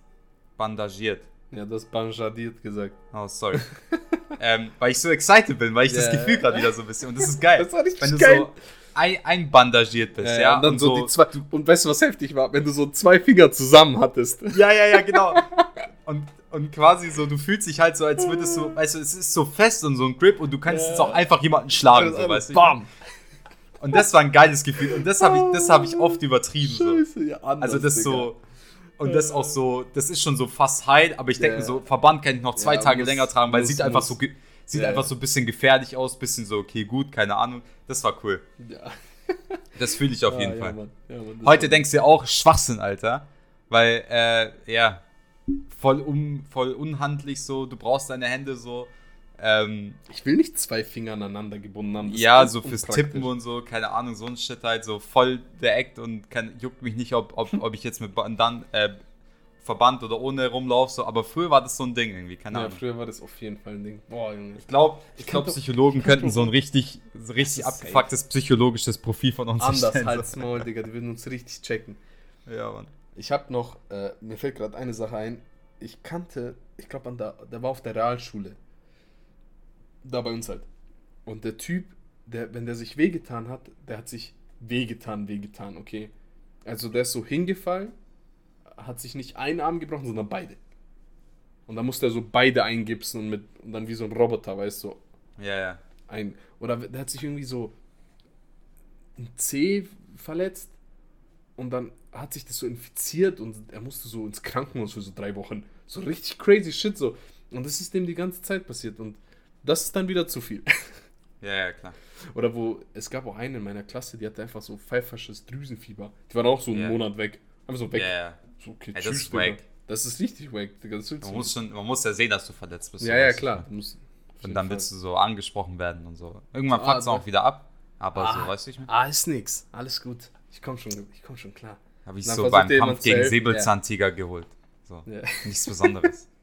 bandagiert. Ja, du hast banjadiert gesagt. Oh, sorry. ähm, weil ich so excited bin, weil ich das Ja. Gefühl gerade wieder so ein bisschen. Und das ist geil. Das war richtig wenn du geil. so, ein, einbandagiert bist, ja. und dann so, die zwei. Und weißt du, was heftig war? Wenn du so zwei Finger zusammen hattest. Ja, ja, ja, genau. Und, und quasi so, du fühlst dich halt so, als würdest du, weißt du, es ist so fest und so ein Grip und du kannst jetzt auch einfach jemanden schlagen, so, weißt du. Bam! Und das war ein geiles Gefühl. Und das habe ich, das hab ich oft übertrieben. So. Scheiße, ja, anders, Also das Digga. so. Und das auch so, das ist schon so fast heil, aber ich denke ja. so, Verband kann ich noch zwei Ja, Tage muss- länger tragen, weil muss- sieht einfach muss. so ge- sieht Ja, einfach so ein bisschen gefährlich aus, bisschen so, okay, gut, keine Ahnung. Das war cool. Ja. Das fühle ich auf jeden Ah, Fall. Ja, Mann. Mann, Heute denkst du ja auch Schwachsinn, Alter. Weil, äh, ja, voll, um, voll unhandlich so, du brauchst deine Hände so. Ähm, Ich will nicht zwei Finger aneinander gebunden haben. ja, so fürs. Tippen und so, keine Ahnung, so ein Shit halt, so voll der Act und kann, juckt mich nicht, ob, ob, ob ich jetzt mit dann äh, Verband oder ohne rumlaufe, so, aber früher war das so ein Ding irgendwie, keine Ja, Ahnung. früher war das auf jeden Fall ein Ding. Boah, Junge. Ich glaube, ich glaub, Psychologen könnten so ein richtig, so richtig abgefucktes psychologisches Profil von uns Anders erstellen, als. Maul, Digga. Die würden uns richtig checken. Ja, Mann. Ich habe noch, äh, mir fällt gerade eine Sache ein. Ich kannte, ich glaube, der, der war auf der Realschule. Da bei uns halt. Und der Typ, der, wenn der sich wehgetan hat, der hat sich wehgetan, wehgetan, okay. Also der ist so hingefallen, hat sich nicht einen Arm gebrochen, sondern beide. Und dann musste er so beide eingipsen und, mit, und dann wie so ein Roboter, weißt du, Ja, ja. ein. Oder der hat sich irgendwie so ein C verletzt und dann hat sich das so infiziert und er musste so ins Krankenhaus für so drei Wochen. So richtig crazy shit so. Und das ist dem die ganze Zeit passiert und das ist dann wieder zu viel. Ja, ja, klar. Oder wo, es gab auch eine in meiner Klasse, die hatte einfach so pfeifersches Drüsenfieber. Die war auch so einen Ja. Monat weg. Einfach so weg. Ja, ja. So, okay, Ey, das tschüss, ist Digga. wack. Das ist richtig wack. Das Man muss, schon, man muss ja sehen, dass du verletzt bist. Ja, so, ja, klar. Du musst, Und dann Fall. willst du so angesprochen werden und so. Irgendwann Ah, fuckt es auch wieder ab. Aber Ah. so, weißt du, ich meine? Ah, ist nix. Alles gut. Ich komm schon, ich komm schon klar. Habe ich Dann so beim Kampf gegen. Säbelzahntiger geholt. So. Ja. Nichts Besonderes.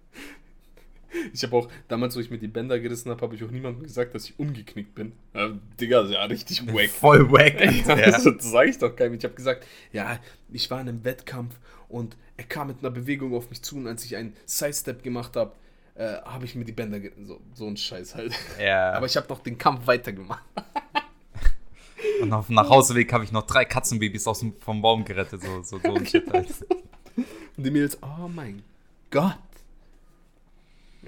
Ich habe auch, damals, wo ich mir die Bänder gerissen habe, habe ich auch niemandem gesagt, dass ich umgeknickt bin. Äh, Digga, ja, richtig wack. Voll wack. Ja, Alter. das das sage ich doch keinem. Ich habe gesagt, ja, ich war in einem Wettkampf und er kam mit einer Bewegung auf mich zu und als ich einen Sidestep gemacht habe, äh, habe ich mir die Bänder gerissen. So, so ein Scheiß halt. Ja. Aber ich habe noch den Kampf weitergemacht. Und auf dem Nachhauseweg habe ich noch drei Katzenbabys aus dem, vom Baum gerettet. So, so, so ein Shit halt. Und die Mädels, oh mein Gott.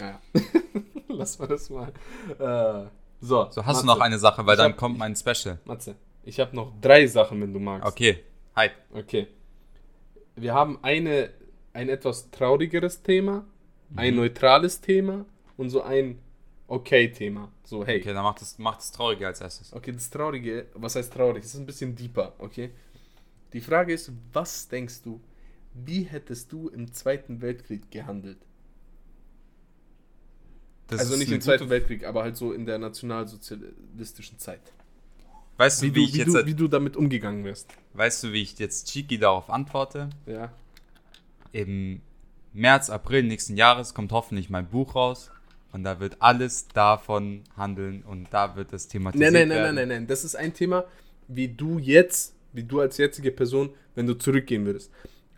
Ja, ja. Lass mal das mal. Äh, so, So, hast Matze. du noch eine Sache, weil Ich dann hab- kommt mein Special. Matze, ich habe noch drei Sachen, wenn du magst. Okay, Hype. Okay. Wir haben eine, ein etwas traurigeres Thema, ein Mhm. neutrales Thema und so ein Okay-Thema. So, hey. Okay, dann macht das, macht das Traurige als erstes. Okay, das Traurige, was heißt traurig? Das ist ein bisschen deeper, okay? Die Frage ist, was denkst du, wie hättest du im Zweiten Weltkrieg gehandelt? Das also nicht im Zweiten Weltkrieg, aber halt so in der nationalsozialistischen Zeit. Weißt Wie du, du, wie ich wie, jetzt, du, wie du damit umgegangen wärst. weißt du, wie ich jetzt cheeky darauf antworte? Ja. Im März, April nächsten Jahres kommt hoffentlich mein Buch raus. Und da wird alles davon handeln und da wird das thematisiert Nein, nein, nein, werden. nein, nein, nein. Das ist ein Thema, wie du jetzt, wie du als jetzige Person, wenn du zurückgehen würdest.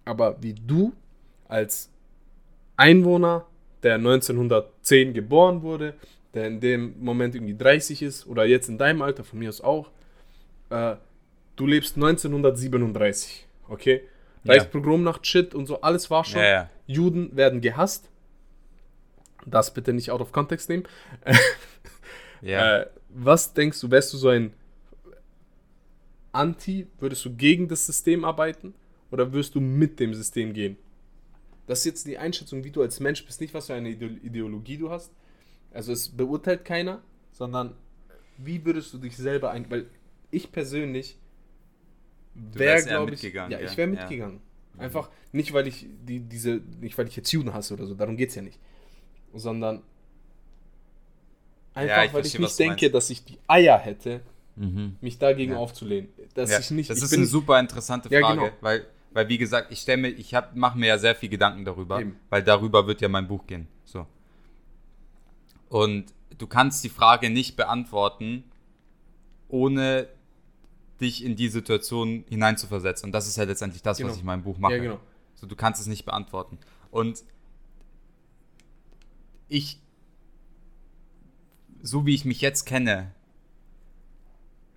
Aber wie du als Einwohner, der 1910 geboren wurde, der in dem Moment irgendwie 30 ist oder jetzt in deinem Alter, von mir aus auch, äh, du lebst 1937, okay? Ja. Reichspogromnacht, Shit und so, alles war schon. Ja, ja. Juden werden gehasst. Das bitte nicht out of context nehmen. Ja. Äh, was denkst du, wärst du so ein Anti, würdest du gegen das System arbeiten oder wirst du mit dem System gehen? Das ist jetzt die Einschätzung, wie du als Mensch bist, nicht was für eine Ide- Ideologie du hast. Also es beurteilt keiner, sondern wie würdest du dich selber ein... Weil ich persönlich wäre, glaube ich... mitgegangen, Ja, ich wäre Ja. mitgegangen. Einfach nicht, weil ich die, diese, nicht weil ich jetzt Juden hasse oder so, darum geht es ja nicht. Sondern einfach, ich weil ich verstehe, was nicht denke, dass ich die Eier hätte, Mhm. mich dagegen Ja. aufzulehnen. Dass Ja, ich nicht. das ich ist bin, eine super interessante Ja, Frage, genau. weil, weil wie gesagt, ich stelle mir, ich mache mir ja sehr viel Gedanken darüber, Eben. weil darüber wird ja mein Buch gehen. So. Und du kannst die Frage nicht beantworten, ohne dich in die Situation hineinzuversetzen. Und das ist ja letztendlich das, Genau. was ich in meinem Buch mache. Ja, genau. So, du kannst es nicht beantworten. Und ich, so wie ich mich jetzt kenne,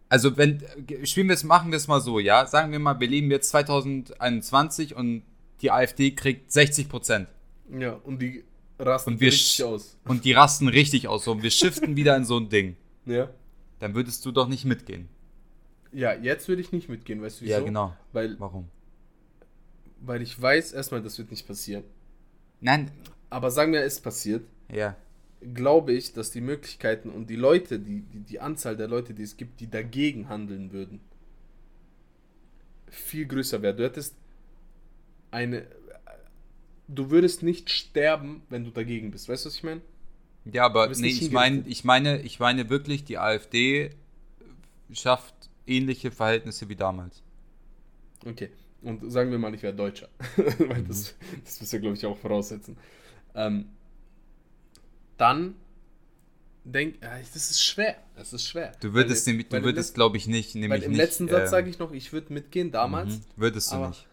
Also wenn, spielen wir es, machen wir es mal so, ja? Sagen wir mal, wir leben jetzt 2021 und die AfD kriegt 60 Prozent. Ja, und die rasten Und wir richtig aus. Und die rasten richtig aus. So, und wir shiften wieder in so ein Ding. Ja. Dann würdest du doch nicht mitgehen. Ja, jetzt würde ich nicht mitgehen, weißt du wieso? Ja, genau. Weil, Warum? weil ich weiß erstmal, das wird nicht passieren. Nein. Aber sagen wir, es passiert, Ja. Glaube ich, dass die Möglichkeiten und die Leute, die, die, die Anzahl der Leute, die es gibt, die dagegen handeln würden, viel größer wäre. Du hättest eine. Du würdest nicht sterben, wenn du dagegen bist. Weißt du, was ich meine? Ja, aber nee, ich meine, hingerichtet. ich meine, ich meine wirklich, die AfD schafft ähnliche Verhältnisse wie damals. Okay. Und sagen wir mal, ich wäre Deutscher. Weil das, das müsst ihr, glaube ich, auch voraussetzen. Ähm, dann denk, das ist schwer. Das ist schwer. Du würdest, Weil- nämlich, weil du würdest, glaube ich, nicht, Weil nämlich im nicht. letzten Satz ähm, sage ich noch, ich würde mitgehen damals. mhm, würdest du aber- nicht.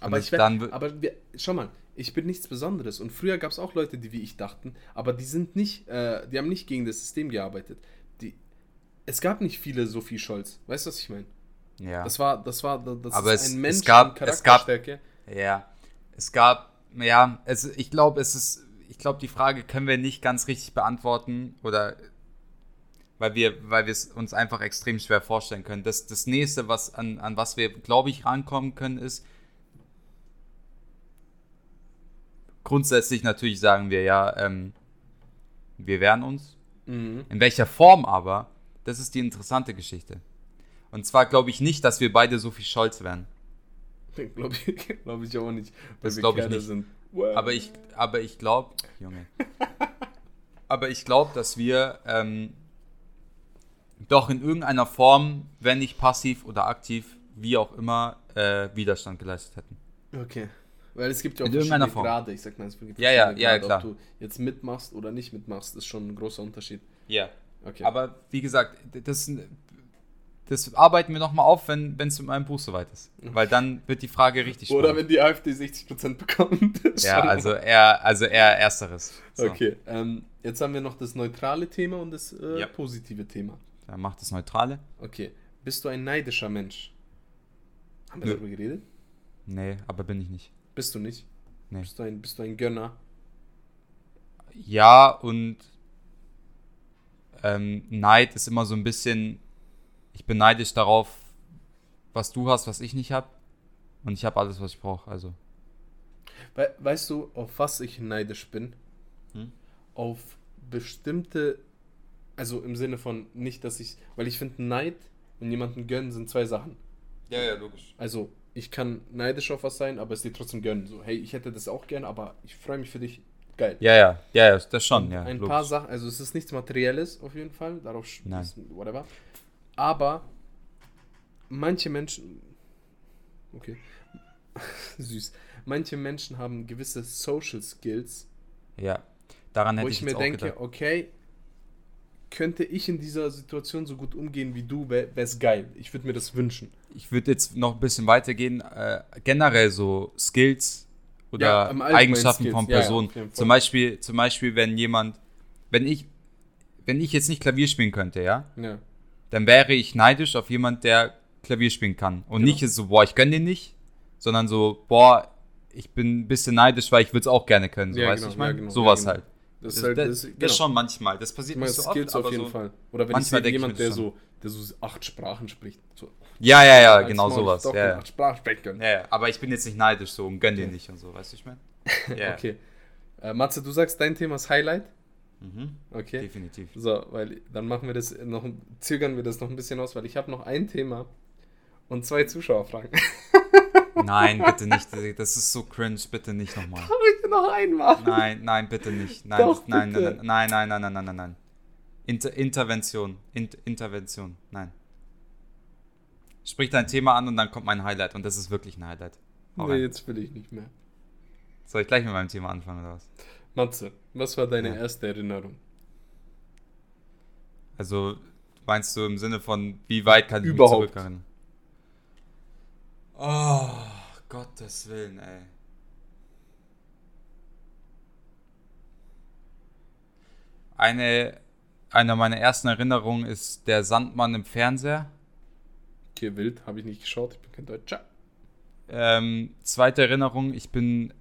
Aber ich wär, aber wir, schau mal, ich bin nichts Besonderes. Und früher gab es auch Leute, die wie ich dachten, aber die sind nicht, äh, die haben nicht gegen das System gearbeitet. Die, es gab nicht viele Sophie Scholz. Weißt du, was ich meine? Ja. Das war, das war, das Aber ist es- ein es Mensch gab- mit es gab- Charakterstärke. Ja, es gab, ja, es, ich glaube, es ist, ich glaube, die Frage können wir nicht ganz richtig beantworten oder weil wir, weil wir es uns einfach extrem schwer vorstellen können. Das, das nächste, was an, an was wir, glaube ich, rankommen können, ist grundsätzlich natürlich sagen wir ja, ähm, wir wehren uns. Mhm. In welcher Form aber, das ist die interessante Geschichte. Und zwar glaube ich nicht, dass wir beide Sophie Scholz wären. Glaube ich, glaub ich auch nicht. Weil Das wir Kerle nicht. Sind. Aber ich, aber ich glaube, Junge. aber ich glaube, dass wir ähm, doch in irgendeiner Form, wenn nicht passiv oder aktiv, wie auch immer, äh, Widerstand geleistet hätten. Okay. Weil es gibt ja auch In verschiedene Form. Grade. Ich sag mal, es gibt Ja, ja, ja, Grade. klar. Ob du jetzt mitmachst oder nicht mitmachst, ist schon ein großer Unterschied. Ja. Okay. Aber wie gesagt, das, das arbeiten wir nochmal auf, wenn es mit meinem Buch soweit ist. Weil dann wird die Frage richtig oder wenn die AfD 60% bekommt. Ja, also eher, also eher ersteres. So, Okay, ähm, jetzt haben wir noch das neutrale Thema und das äh, Ja. positive Thema. Dann macht das Neutrale. Okay, bist du ein neidischer Mensch? Haben wir Nö. darüber geredet? Nee, aber bin ich nicht. Bist du nicht? Nee. Bist du ein, bist du ein Gönner? Ja, und ähm, Neid ist immer so ein bisschen, ich bin neidisch darauf, was du hast, was ich nicht habe. Und ich habe alles, was ich brauche. Also, We weißt du, auf was ich neidisch bin? Hm? Auf bestimmte, also im Sinne von nicht, dass ich, weil ich finde, Neid und jemanden gönnen sind zwei Sachen. ja, ja, logisch. Also, ich kann neidisch auf was sein, aber es dir trotzdem gönnen. So, hey, ich hätte das auch gern, aber ich freue mich für dich. Geil. Ja, ja, ja, das schon, ja. ein logisch. paar Sachen, also es ist nichts Materielles auf jeden Fall, darauf Nein. whatever. Aber manche Menschen, okay, süß, manche Menschen haben gewisse Social Skills, Ja, daran wo hätte ich, ich, mir jetzt auch denke, gedacht. okay, könnte ich in dieser Situation so gut umgehen wie du, wäre es geil. Ich würde mir das wünschen. Ich würde jetzt noch ein bisschen weitergehen. Äh, generell so Skills oder Ja, Eigenschaften Skills. von Ja, ja, Personen. jeden Fall. zum Beispiel, zum Beispiel, wenn jemand, wenn ich, wenn ich jetzt nicht Klavier spielen könnte, ja, Ja. Dann wäre ich neidisch auf jemand, der Klavier spielen kann. Und Genau. nicht so, boah, ich gönne den nicht, sondern so, boah, ich bin ein bisschen neidisch, weil ich würde es auch gerne können. So, Ja, weißt genau, ich meine? ja, genau, Sowas ja, genau. halt. Das, Das, ist halt, das, das, genau. schon manchmal. Das passiert meine, nicht so Skills oft, auf jeden so, Fall. Oder wenn ich manchmal sehe, ich jemand, mir der so, der so acht Sprachen spricht. So, Ja, ja, ja, genau sowas. Ja, ja. acht Sprachen sprechen können. Ja, ja, aber ich bin jetzt nicht neidisch so und gönn den nicht und so, weißt du, ich meine? Ja, Okay. Äh, Matze, du sagst, dein Thema ist Highlight? Mhm, Okay. definitiv. So, weil dann machen wir das noch, zögern wir das noch ein bisschen aus, weil ich habe noch ein Thema und zwei Zuschauerfragen. Nein, bitte nicht. Das ist so cringe, bitte nicht nochmal. Bitte noch einmal. Nein, nein, bitte nicht. Nein, Doch, nein, bitte. nein, nein, nein, nein, nein, nein, nein, nein. Inter Intervention. Inter Intervention. Nein. Sprich dein Thema an und dann kommt mein Highlight und das ist wirklich ein Highlight. Hau Nee, rein. jetzt will ich nicht mehr. Soll ich gleich mit meinem Thema anfangen oder was? Matze, was war deine Ja. erste Erinnerung? Also meinst du im Sinne von, wie weit kann ich Überhaupt. mich zurückerinnern? Oh, Gottes Willen, ey. Eine Einer meiner ersten Erinnerungen ist der Sandmann im Fernseher. Okay, wild, habe ich nicht geschaut, ich bin kein Deutscher. Ähm, zweite Erinnerung, ich bin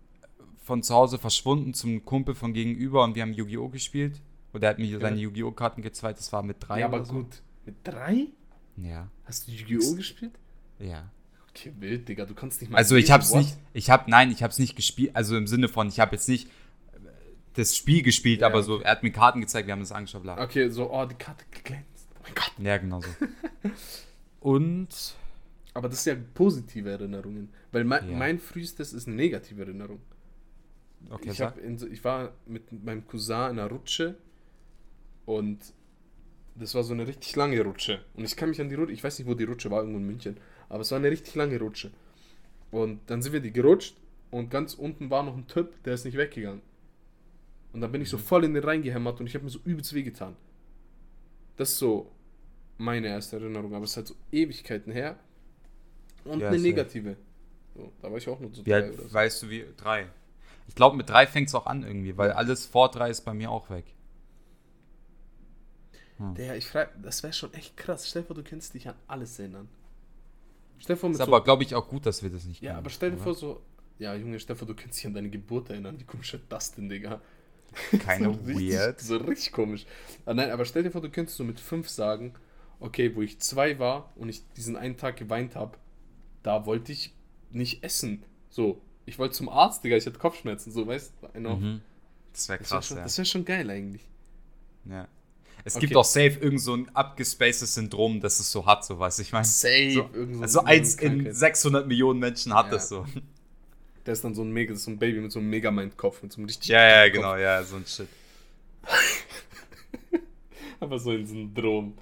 von zu Hause verschwunden zum Kumpel von gegenüber und wir haben Yu-Gi-Oh! gespielt. Und er hat mir seine Yu-Gi-Oh! Karten gezeigt, das war mit drei. Ja, aber oder so. gut. Mit drei? Ja, Hast du Yu-Gi-Oh! gespielt? ja. Okay, wild, Digga, du kannst nicht mal. Also ich hab's what? nicht, ich hab, nein, ich hab's nicht gespielt, also im Sinne von, ich habe jetzt nicht äh, das Spiel gespielt, Ja, aber so, er hat mir Karten gezeigt, wir haben das angeschaut, bla. Okay, so, oh, die Karte glänzt. Oh mein Gott. Ja, genau so. Und, Aber das ist ja positive Erinnerungen. Weil mein, Ja. mein frühestes ist eine negative Erinnerung. Okay, ich, hab in, ich war mit meinem Cousin in einer Rutsche und das war so eine richtig lange Rutsche. Und ich kann mich an die Rutsche, ich weiß nicht, wo die Rutsche war, irgendwo in München, aber es war eine richtig lange Rutsche. Und dann sind wir die gerutscht und ganz unten war noch ein Typ, der ist nicht weggegangen. Und dann bin Mhm. ich so voll in den reingehämmert und ich habe mir so übelst wehgetan. Das ist so meine erste Erinnerung, aber es ist halt so Ewigkeiten her. Und Ja, eine negative. So, da war ich auch nur so Wie drei alt, so. weißt du wie, drei. Ich glaube, mit drei fängt's auch an irgendwie, weil alles vor drei ist bei mir auch weg. Der, ich frage, das wäre schon echt krass. Stell dir vor, du kannst dich an alles erinnern. Stell vor, Ist so, aber, glaube ich, auch gut, dass wir das nicht Ja, können, aber stell dir vor, so. Ja, Junge, stell dir vor, du kannst dich an deine Geburt erinnern. Wie komisch ist das denn, Digga? Keine so richtig, weird. So richtig komisch. Ah, nein, aber stell dir vor, du könntest so mit fünf sagen, okay, wo ich zwei war und ich diesen einen Tag geweint habe, da wollte ich nicht essen. So, ich wollte zum Arzt, Digga, ich hatte Kopfschmerzen, so, weißt du? Genau. Mhm. Das wäre Das wäre krass, schon, ja. das wär schon geil eigentlich. ja. Es Okay. gibt auch safe irgend so ein abgespacedes Syndrom, das es so hat, so was ich meine. Safe. So, irgend also so eins in Krankheit. 600 Millionen Menschen hat Ja. das so. Der ist dann so ein mega, das so ein Baby mit so einem Megamind-Kopf, mit so einem richtig Ja, ja, genau, ja, so ein Shit. Aber so ein Syndrom.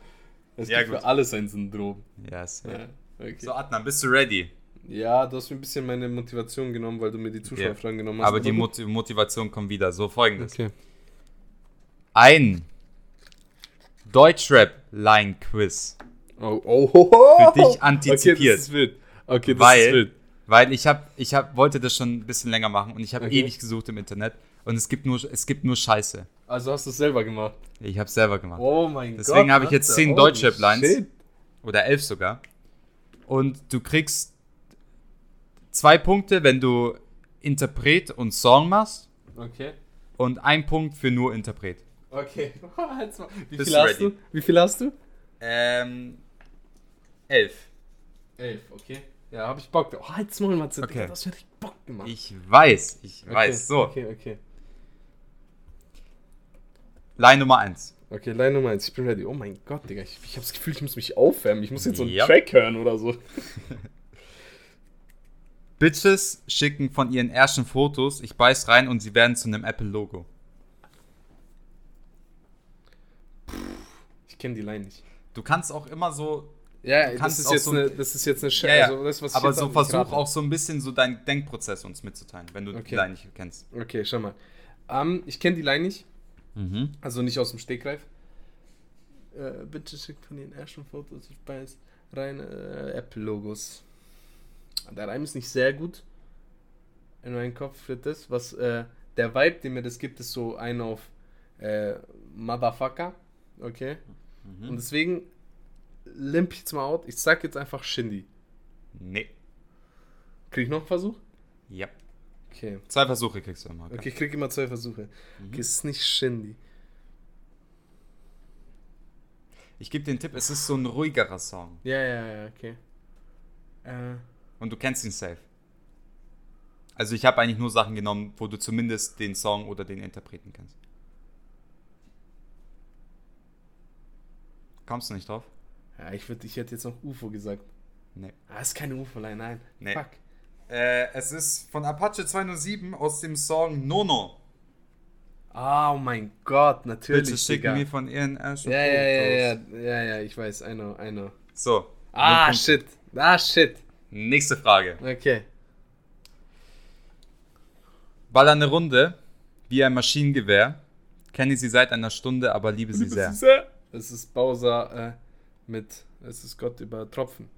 Es Ja, gibt gut. für alles ein Syndrom. Ja, safe. Okay. So, Adnan, bist du ready? Ja, du hast mir ein bisschen meine Motivation genommen, weil du mir die Zuschauerfragen genommen hast. Aber die gut. Mot Motivation kommt wieder. So, folgendes. Okay. Ein Deutschrap-Line-Quiz. Oh, oh, ho, ho. Für dich Okay, antizipiert. das ist wild. Okay, das weil, ist wild. weil ich hab, ich hab, wollte das schon ein bisschen länger machen und ich habe Okay. ewig gesucht im Internet und es gibt nur, es gibt nur Scheiße. Also hast du es selber gemacht. Ich habe selber gemacht. Oh mein Gott. Deswegen habe ich jetzt Alter. 10 Holy Deutschrap-Lines. Oder elf sogar. Und du kriegst zwei Punkte, wenn du Interpret und Song machst Okay. und ein Punkt für nur Interpret. Okay. Wie Bist viel hast ready? du? Wie viel hast du? Ähm, elf. Elf, okay. Ja, habe ich Bock. Oh, halt's mal, Matze. Okay. Digga, Das wird richtig Bock gemacht. Ich weiß, ich okay. weiß. So, Okay, okay. Line Nummer eins. Okay, Line Nummer 1, ich bin ready. Oh mein Gott, Digga, ich, ich habe das Gefühl, ich muss mich aufwärmen. Ich muss jetzt so einen Ja. Track hören oder so. Bitches schicken von ihren ersten Fotos, ich beiß rein und sie werden zu einem Apple-Logo. Ich kenne die Line nicht. Du kannst auch immer so, Ja, das ist, jetzt so- eine, das ist jetzt eine Sch Ja, ja. Also das, was aber jetzt so versuch auch so ein bisschen so deinen Denkprozess uns mitzuteilen, wenn du die Okay. Line nicht kennst. Okay, schau mal. Ähm, ich kenne die Line nicht, Mhm. also nicht aus dem Stegreif. Äh, bitte schickt von den ersten Fotos, ich weiß, rein äh, Apple-Logos. Der Reim ist nicht sehr gut in meinen Kopf für das, was äh, der Vibe, den mir das gibt, ist so ein auf äh, Motherfucker, okay? Mhm. Und deswegen limp ich jetzt mal out. Ich sag jetzt einfach Shindy. Nee. Krieg ich noch einen Versuch? Ja. Okay. Zwei Versuche kriegst du immer. Okay, ich krieg immer zwei Versuche. Okay, es ist nicht Shindy. Ich gebe einen Tipp, es ist so ein ruhigerer Song. Ja, ja, ja, okay. Äh, Und du kennst ihn safe. Also ich habe eigentlich nur Sachen genommen, wo du zumindest den Song oder den Interpreten kennst. Kommst du nicht drauf? ja, ich, würd, ich hätte jetzt noch UFO gesagt. Nee. Ah, ist keine UFO-Line, nein. Nee. Fuck. Äh, es ist von Apache 207 aus dem Song Nono. Ah, Oh mein Gott, natürlich. Bitte schicken mir von ihren ersten ja, ja, ja, ja, ja, ja, ich weiß, I know, I know. So. Ah, shit. Ah, shit. Nächste Frage. Okay. Ball eine Runde, wie ein Maschinengewehr. Kenne sie seit einer Stunde, aber liebe sie sehr. sehr. Es ist Bowser äh, mit, es ist Gott über Tropfen.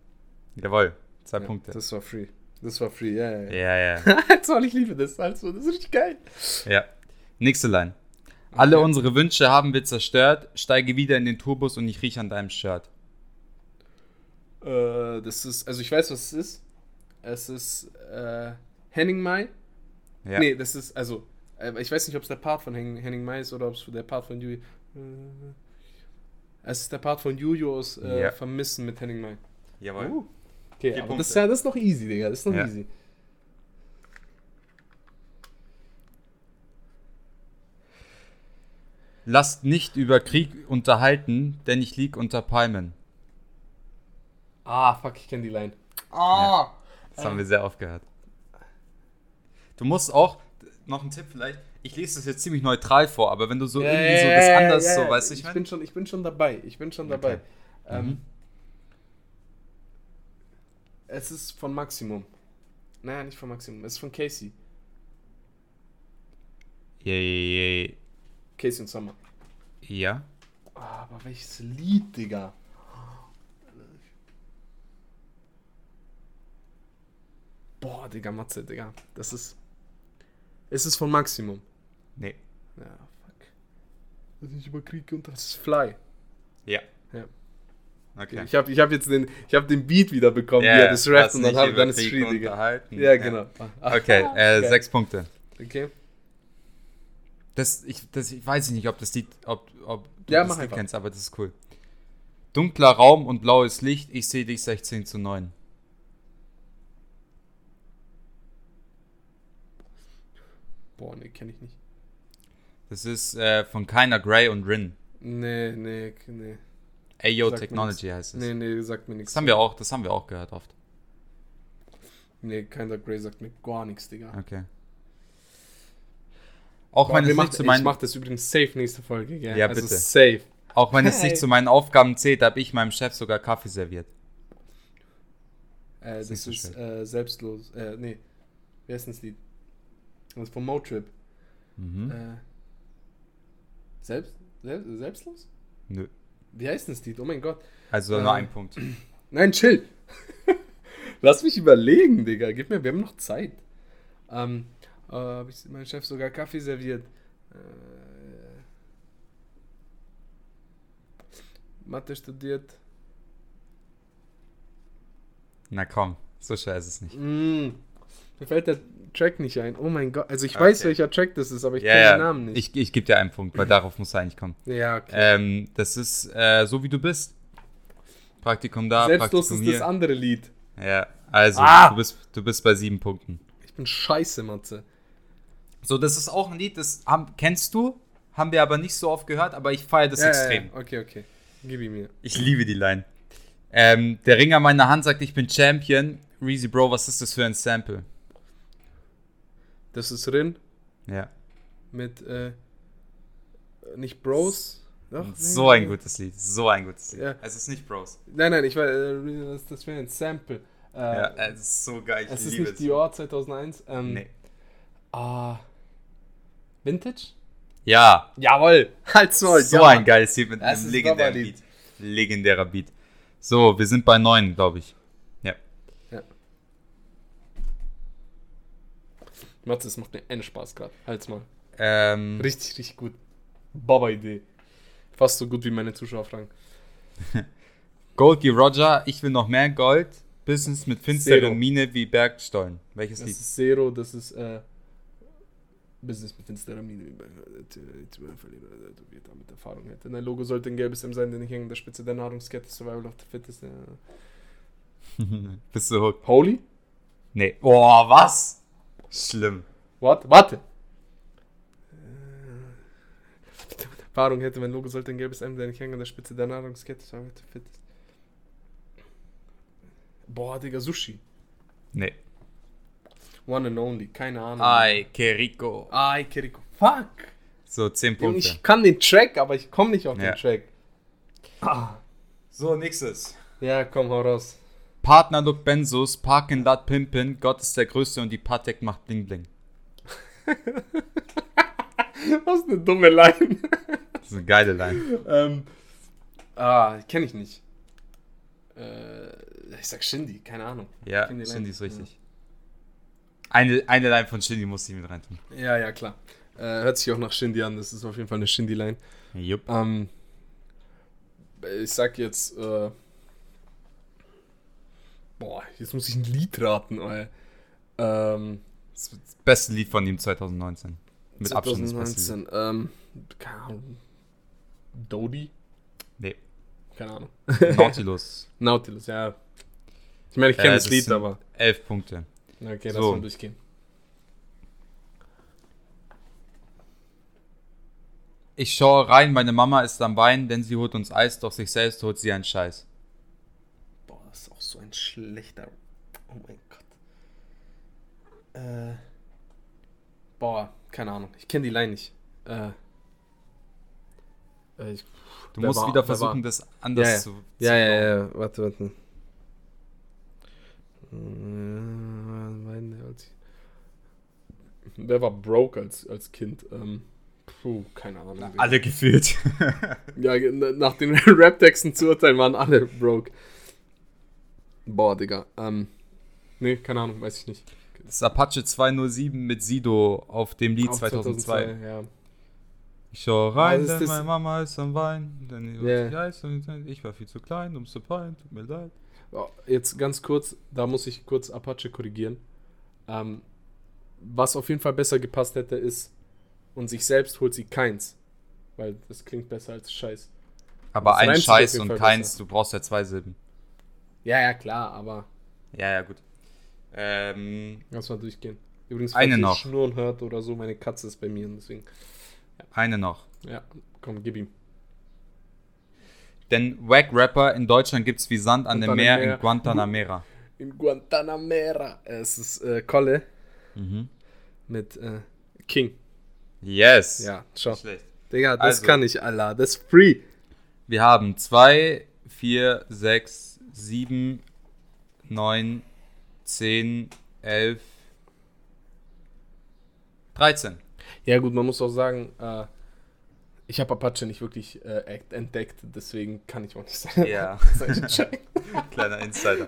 Jawohl, zwei Ja, Punkte. Das war free. Das war free, ja, ja. Ja, ja. ja. Zoll, ich liebe das. Also, das ist richtig geil. ja. Nächste Line. Alle unsere Wünsche haben wir zerstört. Steige wieder in den Tourbus und ich rieche an deinem Shirt. Äh, das ist, also ich weiß, was es ist. Es ist äh, Henning Mai. Ja. Nee, das ist, also, äh, ich weiß nicht, ob es der Part von Henning, Henning Mai ist oder ob es der Part von Juju. Äh, es ist der Part von Juju aus äh, Ja. Vermissen mit Henning Mai. Jawohl. Uh, okay, Vier aber Punkte. das ist, ja, das ist noch easy, Digga. Das ist noch Ja. easy. Lasst nicht über Krieg unterhalten, denn ich lieg unter Palmen. Ah, fuck, ich kenne die Line. Ah! Das haben wir sehr oft gehört. Du musst auch, noch ein Tipp vielleicht, ich lese das jetzt ziemlich neutral vor, aber wenn du so irgendwie so das anders ja, so, ja. weißt du, ich ich mein? bin schon, ich bin schon dabei. Ich bin schon dabei. Okay. Ähm, Mhm. Es ist von Maximum. Naja, nicht von Maximum. Es ist von Casey. Ja, ja, Casey und Summer. ja. ja. Ah, aber welches Lied, Digga? Boah, Digga, Matze, Digga. Das ist. Es ist von Maximum. Nee. Ja, fuck. Das ist nicht über Krieg und das ist Fly. Ja. Ja. Okay. Ich habe ich hab jetzt den, ich hab den Beat wieder bekommen, wie Ja, er das rappt und dann, hab, dann ist Krieg Free, Digga. Ja, genau. Ah, Okay, äh, Geil. sechs Punkte. Okay. Das, ich, das, ich weiß nicht, ob das Lied, ob, ob du Ja, das Lied kennst, aber das ist cool. Dunkler Raum und blaues Licht, ich sehe dich 16 zu 9. Boah, nee, kenne ich nicht. Das ist äh, von Keiner Gray und Rin. Nee, nee, nee. Ayo Sagt Technology heißt es. Nee, nee, sagt mir nichts. Das haben wir auch, das haben wir auch gehört oft. Nee, keiner Grey sagt mir gar nichts, Digga. Okay. Auch wenn es nicht zu ich meinen, mach das übrigens safe nächste Folge, gell? Ja, also bitte. safe. auch wenn es nicht zu meinen Aufgaben zählt, habe ich meinem Chef sogar Kaffee serviert. Äh, Ist das nicht so ist äh, selbstlos. Äh, nee. Wer ist denn das Lied? Das ist von Motrip. Mhm. Äh, selbst, selbst, selbstlos? Nö. Wie heißt denn das Lied? Oh mein Gott. Also Äh, nur ein Punkt. Nein, chill. Lass mich überlegen, Digga. Gib mir, wir haben noch Zeit. Ähm, äh, hab ich meinem Chef sogar Kaffee serviert. Äh, Mathe studiert. Na komm, so schwer ist es nicht. Mm, mir fällt der Track nicht ein. Oh mein Gott. Also ich Okay. weiß, welcher Track das ist, aber ich Ja, kenne ja, den Namen nicht. ich, ich gebe dir einen Punkt, weil darauf muss er eigentlich kommen. ja, okay. Ähm, das ist äh, so wie du bist. Praktikum da, Selbstlos Praktikum ist das hier. andere Lied. Ja, also Ah! du, bist, du bist bei sieben Punkten. Ich bin scheiße, Matze. So, das ist auch ein Lied, das haben, kennst du, haben wir aber nicht so oft gehört, aber ich feiere das Ja, extrem. Okay, okay. Gib ihn mir. Ich liebe die Line. Ähm, der Ring an meiner Hand sagt, ich bin Champion. Reezy Bro, was ist das für ein Sample? Das ist Rin Ja. mit, äh, nicht Bros. Doch, So nee, ein nee. gutes Lied. So ein gutes Lied. Ja. Es ist nicht Bros. Nein, nein, ich weiß, äh, ist das für ein Sample? Äh, Ja, es ist so geil. Ich es ist liebe nicht es. Dior 2001. Ähm, Nee. Ah. Vintage? Ja, Jawohl! Halt's Maul, so ja. ein geiles Lied mit Das einem ist legendären Baba-Lied. Beat. Legendärer Beat. So, wir sind bei neun, glaube ich. Ja. Matze, es macht mir einen Spaß gerade. Halt's mal. Ähm, Richtig, richtig gut. Baba-Idee. Fast so gut wie meine Zuschauerfragen. Goldie Roger, ich will noch mehr Gold. Business mit finsterer. Miene wie Bergstollen. Welches Das Lied? ist Zero, das ist äh, Business mit finsterer Miene. wie bei- wie er mit Erfahrung hätte. Dein Logo sollte ein gelbes M sein, denn ich hänge an der Spitze der Nahrungskette. Survival of the Fittest. Äh. Bist du hooked? Holy? Nee. Boah, was? Schlimm. What? Warte! Erfahrung hätte, mein Logo sollte ein gelbes M sein, ich hänge an der Spitze der Nahrungskette. Fittest. Boah, Digga, Sushi. Nee. One and only, keine Ahnung. Ay, que rico. Ay, Kiriko. Fuck! So, 10 Junge, Punkte. Ich kann den Track, aber ich komme nicht auf Ja. den Track. Ah. So, nächstes. Ja, komm, hau raus. Partner Look Benzos, Parking Lot Pimpin, Gott ist der Größte und die Patek macht Bling Bling. Was eine dumme Line. Das ist eine geile Line. ähm, ah, kenne ich nicht. Äh, ich sag Shindy, keine Ahnung. Ja, Line. Shindy ist richtig. Eine, eine Line von Shindy muss ich mit reintun. Ja, ja, klar. Äh, hört sich auch nach Shindy an, das ist auf jeden Fall eine Shindy-Line. Jupp. Ähm, ich sag jetzt, äh, boah, jetzt muss ich ein Lied raten, ey. Ähm, Das beste Lied von ihm 2019. Mit Abstand das beste Lied. 2019, ähm, keine Ahnung. Dodie? Nee. Keine Ahnung. Nautilus. Nautilus, ja. Ich meine, ich kenne Äh, das, das Lied, aber. Elf Punkte. Okay, So. lass mal durchgehen. Ich schaue rein, meine Mama ist am Weinen, denn sie holt uns Eis, doch sich selbst holt sie einen Scheiß. Boah, das ist auch so ein schlechter. Oh mein Gott. Äh. Boah, keine Ahnung. Ich kenne die Line nicht. Äh. äh ich, Du musst war- wieder versuchen, das anders Ja, ja. zu. zu ja, ja, bauen. ja, warte, warte. Äh, ich- Wer war broke als, als Kind? Ähm, puh, keine Ahnung. Alle gefühlt. Ja, nach den Rap-Texten zu urteilen, waren alle broke. Boah, Digga. Ähm, nee, keine Ahnung, weiß ich nicht. Das ist Apache 207 mit Sido auf dem Lied Auf 2002. ja. Ich schaue rein, ist denn meine Mama ist am Weinen. Denn und ich war viel zu klein, um zu pein, tut mir leid. Oh, Jetzt ganz kurz, da muss ich kurz Apache korrigieren. Ähm, was auf jeden Fall besser gepasst hätte, ist, und sich selbst holt sie keins. Weil das klingt besser als Scheiß. Aber Das ein Scheiß und keins, besser. du brauchst ja zwei Silben. Ja, ja, klar, aber Ja, ja, gut. Ähm, lass mal durchgehen. Übrigens, Eine ihr noch. Schnurren hört oder so, meine Katze ist bei mir, und deswegen, eine noch. ja, komm, gib ihm. Denn Wack-Rapper in Deutschland gibt's wie Sand an dem. Meer in Guantanamera. In Guantanamera. Es ist äh, Kolle Mhm. mit äh, King. Yes. Ja, schau. Schlecht. Digga, das Also. kann ich, Allah. Das ist free. Wir haben 2, 4, 6, 7, 9, 10, 11, 13. Ja, gut, man muss auch sagen, äh, ich habe Apache nicht wirklich äh, ent- entdeckt, deswegen kann ich auch nicht sagen. Ja, kleiner Insider.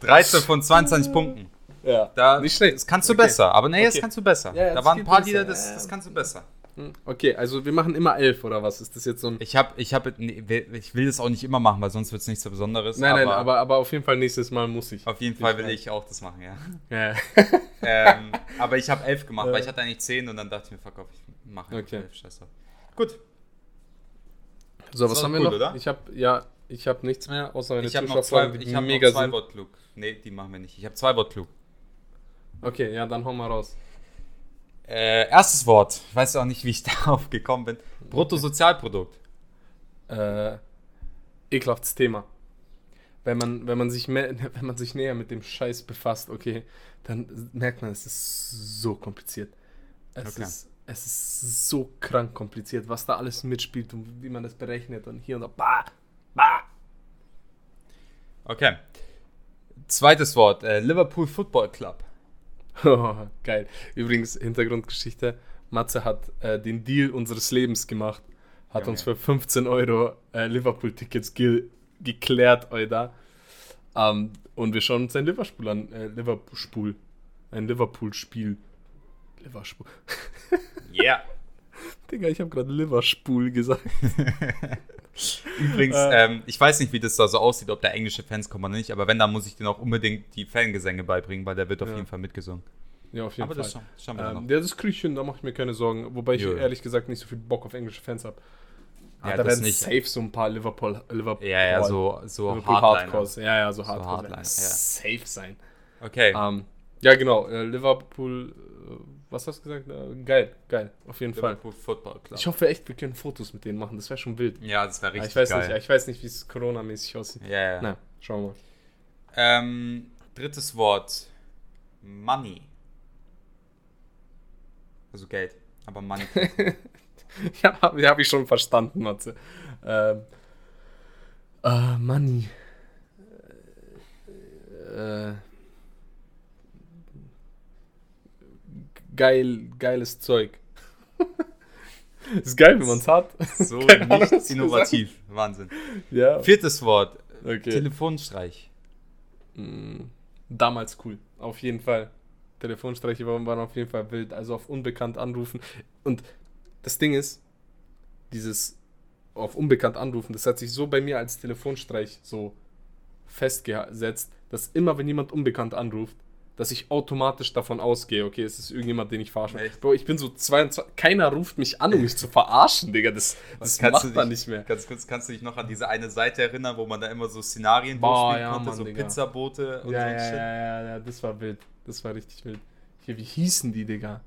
13 von 22 Punkten. ja, Da, nicht schlecht. Das kannst du Okay. besser, aber nee, das Okay. kannst du besser. Ja, da das waren ein paar Lieder, das, das kannst du besser. Hm, Okay, also wir machen immer elf oder was? Ist das jetzt so ein. Ich habe, ich habe, nee, ich will das auch nicht immer machen, weil sonst wird es nichts so Besonderes. Nein, nein, aber, aber auf jeden Fall nächstes Mal muss ich. auf jeden Fall will ich auch das machen, ja. Ja. ähm, aber ich habe elf gemacht, Ja. weil ich hatte eigentlich zehn und dann dachte ich mir, fuck off, ich mache Okay. elf, scheiß drauf. Gut, So, was war haben wir cool, noch? oder? Ich habe ja, ich habe nichts mehr, außer meine ich habe noch zwei, Zuschauerfragen, die ich hab mega noch zwei sind. Wort klug. Nee, die machen wir nicht. Ich habe zwei Wort klug. Okay, ja, dann hau mal raus. Äh, erstes Wort, ich weiß auch nicht, wie ich darauf gekommen bin. Bruttosozialprodukt. Äh, ekelhaftes Thema. Wenn man, wenn man sich mehr, wenn man sich näher mit dem Scheiß befasst, okay, dann merkt man, es ist so kompliziert. Es Okay. ist, es ist so krank kompliziert, was da alles mitspielt und wie man das berechnet und hier und da. Bah, bah. Okay. Zweites Wort, äh, Liverpool Football Club. Oh, geil. Übrigens, Hintergrundgeschichte. Matze hat äh, den Deal unseres Lebens gemacht. Hat Junge. uns für 15 Euro äh, Liverpool-Tickets ge geklärt, Alter. Ähm, und wir schauen uns ein Liverpool an. Äh, Liverpool. Ein Liverpool-Spiel. Liverpool. Yeah. Digga, ich habe gerade Liverpool gesagt. Übrigens, Äh. ähm, ich weiß nicht, wie das da so aussieht, ob da englische Fans kommen oder nicht, aber wenn, dann muss ich dir auch unbedingt die Fangesänge beibringen, weil der wird auf Ja. jeden Fall mitgesungen. Ja, auf jeden Aber Fall. das schauen, wir Ähm, noch. ja, das krieg ich hin, da mache ich mir keine Sorgen. Wobei ich Jo. ehrlich gesagt nicht so viel Bock auf englische Fans habe. Ah, Ja, da werden nicht. safe so ein paar Liverpool, Liverpool Ja, ja, so, so Liverpool. Hardcores. Ja, ja, so Hardcore. Hardliner, werden ja. Safe sein. Okay. Ähm, ja, genau. Äh, Liverpool, äh, was hast du gesagt? Äh, geil, geil. Auf jeden Fall. Liverpool Football Club. Ich hoffe echt, wir können Fotos mit denen machen. Das wäre schon wild. ja, das wäre richtig ich weiß geil. nicht, ich weiß nicht, wie es Corona-mäßig aussieht. Ja, ja. Na, schauen wir mal. Ähm, drittes Wort. Money. Also Geld. Aber Money. ja, habe hab ich schon verstanden, Matze. Ähm, äh, Money. Äh, geil, geiles Zeug. ist geil, wenn man es hat. so Keine nicht innovativ. Wahnsinn. ja. Viertes Wort. Okay. Telefonstreich. Mm, Damals cool, auf jeden Fall. Telefonstreiche waren, waren auf jeden Fall wild. Also auf unbekannt anrufen. Und das Ding ist, dieses auf unbekannt anrufen, das hat sich so bei mir als Telefonstreich so festgesetzt, dass immer, wenn jemand unbekannt anruft, dass ich automatisch davon ausgehe, okay, es ist irgendjemand, den ich verarsche. Echt? Bro, ich bin so 22, keiner ruft mich an, um mich zu verarschen, Digga. Das, das Kannst macht du man dich- nicht mehr. Ganz kurz, kannst du dich noch an diese eine Seite erinnern, wo man da immer so Szenarien Boah, durchspielen ja, konnte, Mann, so Digga. Pizzabote und Ja, so ein ja, Shit? ja, ja, ja, das war wild. Das war richtig wild. Hier, wie hießen die, Digga?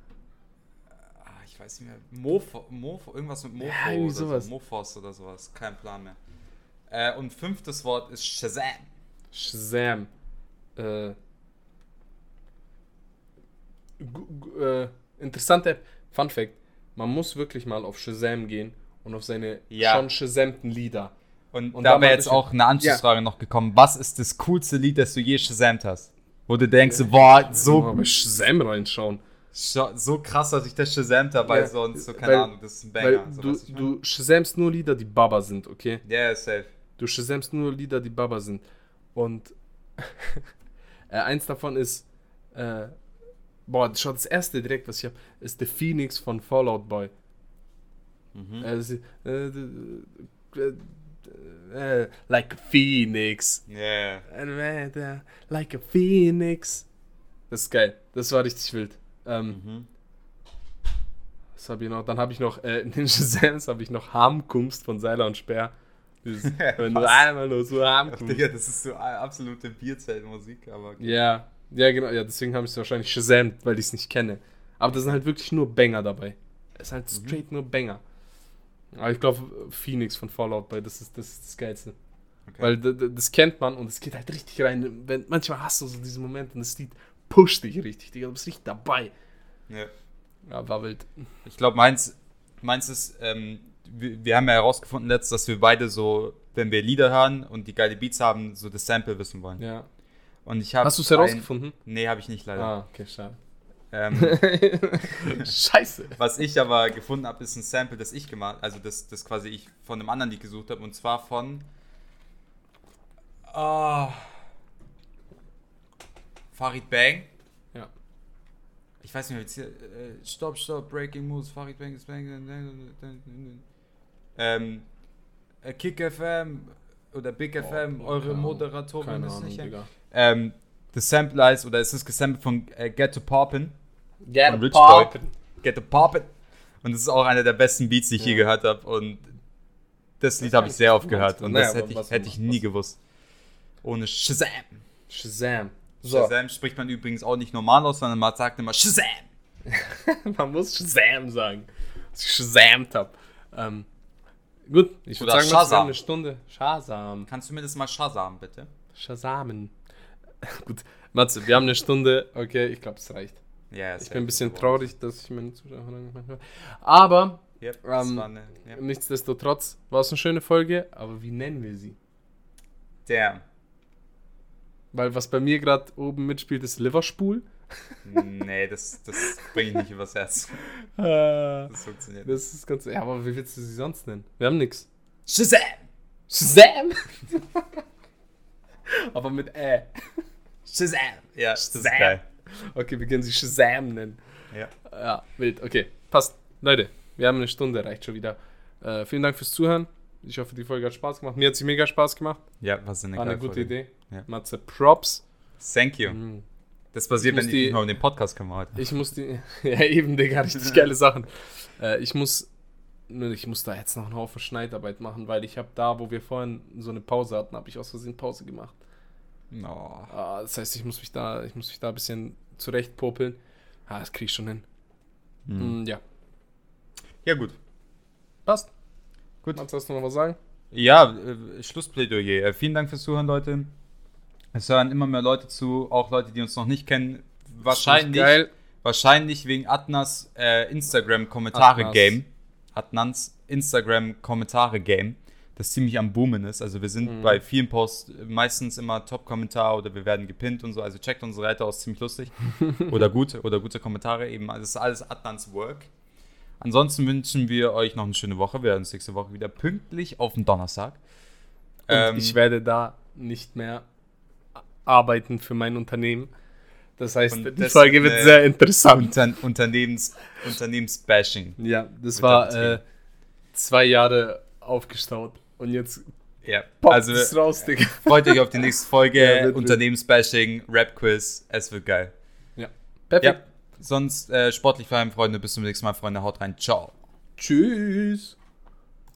Ah, ich weiß nicht mehr. Mofo, Mofo irgendwas mit Mofo Ja, oder sowas. so. Mofos oder sowas. Kein Plan mehr. Äh, und fünftes Wort ist Shazam. Shazam. Äh. Äh, interessante App. Fun Fact: Man muss wirklich mal auf Shazam gehen und auf seine Ja. schon Shazamten Lieder. Und, Und da wäre jetzt auch eine Anschlussfrage noch gekommen. Was ist das coolste Lied, das du je Shazamt hast? Wo du denkst, boah, So so, bei Shazam reinschauen. so, krass, dass ich das Shazamt habe, weil Ja, sonst so, keine weil- Ahnung, das ist ein Banger. so, du, ich du Shazamst nur Lieder, die Baba sind, okay? Ja, safe. Du Shazamst nur Lieder, die Baba sind. Und äh, eins davon ist, äh, boah, schau, das erste direkt, was ich habe, ist The Phoenix von Fallout Boy. Mhm. Sie- äh, äh, like a Phoenix. Yeah. Like a Phoenix. Das ist geil. Das war richtig wild. Ähm, Mhm. Was habe ich noch? Dann habe ich noch, äh, in den Shazams habe ich noch Harmkunst von Seiler und Speer. Dieses, wenn du einmal nur so Ach, Harmkunst. Digga, das ist so absolute Bierzeltmusik, aber. Ja, ja, genau. Ja, deswegen habe ich es wahrscheinlich Shazamt, weil ich es nicht kenne. Aber da sind halt wirklich nur Banger dabei. Es ist halt straight nur Banger. Aber ich glaube, Phoenix von Fallout Boy, das ist das, ist das Geilste. Okay. Weil das kennt man und es geht halt richtig rein. Wenn, manchmal hast du so diesen Moment und das Lied pusht dich richtig, Digga. Du bist richtig dabei. Ja. Ja, war wild. Ich glaube, meins, meins ist, ähm, wir, wir haben ja herausgefunden letztens, dass wir beide so, wenn wir Lieder hören und die geile Beats haben, so das Sample wissen wollen. Ja. Und ich habe. Hast du es herausgefunden? Nee, habe ich nicht leider. Ah, okay, schade. Ähm, Scheiße. was ich aber gefunden habe, ist ein Sample, das ich gemacht, also das, das quasi ich von einem anderen Lied gesucht habe und zwar von ah, Farid Bang. Ja. Ich weiß nicht wie es hier. Äh, stop, stop, breaking moves, Farid Bang is bang. Ähm, äh, Kick FM oder Big FM, boah, eure Ahnung. Moderatorin Keine ist Ahnung, nicht. Digga. Ähm, das Sample heißt, oder es ist gesampelt von äh, Get to Poppin'. Get Rich Boy. Get to Poppin'. Und das ist auch einer der besten Beats, die ich je Ja. gehört habe. Und das Lied habe ich sehr oft gehört. Und Naja, das hätte ich, was- hätte ich was- nie gewusst. Ohne Shazam. Shazam. So, Shazam spricht man übrigens auch nicht normal aus, sondern man sagt immer Shazam. man muss Shazam sagen. dass ich Shazamt hab. Ähm, gut, ich würde sagen, wir haben Shazam. eine Stunde. Shazam. Kannst du mir das mal Shazam, bitte? Shazamen. gut, Matze, wir haben eine Stunde. Okay, ich glaube, es reicht. Ja, Ich bin ein bisschen traurig, dass ich meine Zuschauer manchmal. Aber Yep, Ähm, war eine, ja. nichtsdestotrotz war es eine schöne Folge. Aber wie nennen wir sie? Damn. Weil was bei mir gerade oben mitspielt, ist Liverspool. Nee, das, das bringe ich nicht übers Herz. Äh, Das funktioniert. Das ist ganz. Ja, aber wie willst du sie sonst nennen? Wir haben nichts. Shazam! Shazam! Aber mit Ä. Shazam! Ja, das ist Shazam. geil. Okay, wir können sie Shazam nennen. Ja. Ja, wild. Okay, passt. Leute, wir haben eine Stunde, reicht schon wieder. Äh, vielen Dank fürs Zuhören. Ich hoffe, die Folge hat Spaß gemacht. Mir hat sie mega Spaß gemacht. ja, was eine War eine gute Folge. Idee. Ja. Matze, Props. Thank you. Mhm. Das passiert, Ich wenn ich die- nicht um den Podcast komme heute. Ich muss die. ja, eben, Digga, richtig geile Sachen. Äh, ich muss. nur Ich muss da jetzt noch einen Haufen Schneidarbeit machen, weil ich habe da, wo wir vorhin so eine Pause hatten, habe ich aus Versehen Pause gemacht. No. Ah, das heißt, ich muss mich da, ich muss mich da ein bisschen zurechtpopeln. Ah, das krieg ich schon hin. Mhm. Mm, ja. Ja, gut. Passt. Gut. Hast du noch was sagen? Ja, äh, Schlussplädoyer. Äh, vielen Dank fürs Zuhören, Leute. Es hören immer mehr Leute zu, auch Leute, die uns noch nicht kennen. Wahrscheinlich, Geil. wahrscheinlich wegen Adnas äh, Instagram-Kommentare-Game. Adnans Instagram-Kommentare-Game, das ziemlich am Boomen ist. Also wir sind Mhm. bei vielen Posts meistens immer Top-Kommentar oder wir werden gepinnt und so. Also checkt unsere Seite aus, ziemlich lustig. oder gute, oder gute Kommentare eben. Also das ist alles Adnans Work. Ansonsten wünschen wir euch noch eine schöne Woche. Wir hören uns nächste Woche wieder pünktlich auf den Donnerstag. Ähm, ich werde da nicht mehr arbeiten für mein Unternehmen. Das heißt, die das Folge wird sehr interessant. Unter Unternehmens, Unternehmensbashing. Ja, das war äh, zwei Jahre aufgestaut. Und jetzt Ja, poppt also es raus, Digga. freut euch auf die nächste Folge. Ja. Unternehmensbashing, Rap-Quiz. Es wird geil. Ja. Perfekt. Ja, sonst äh, sportlich feiern, Freunde. Bis zum nächsten Mal, Freunde. Haut rein. Ciao. Tschüss.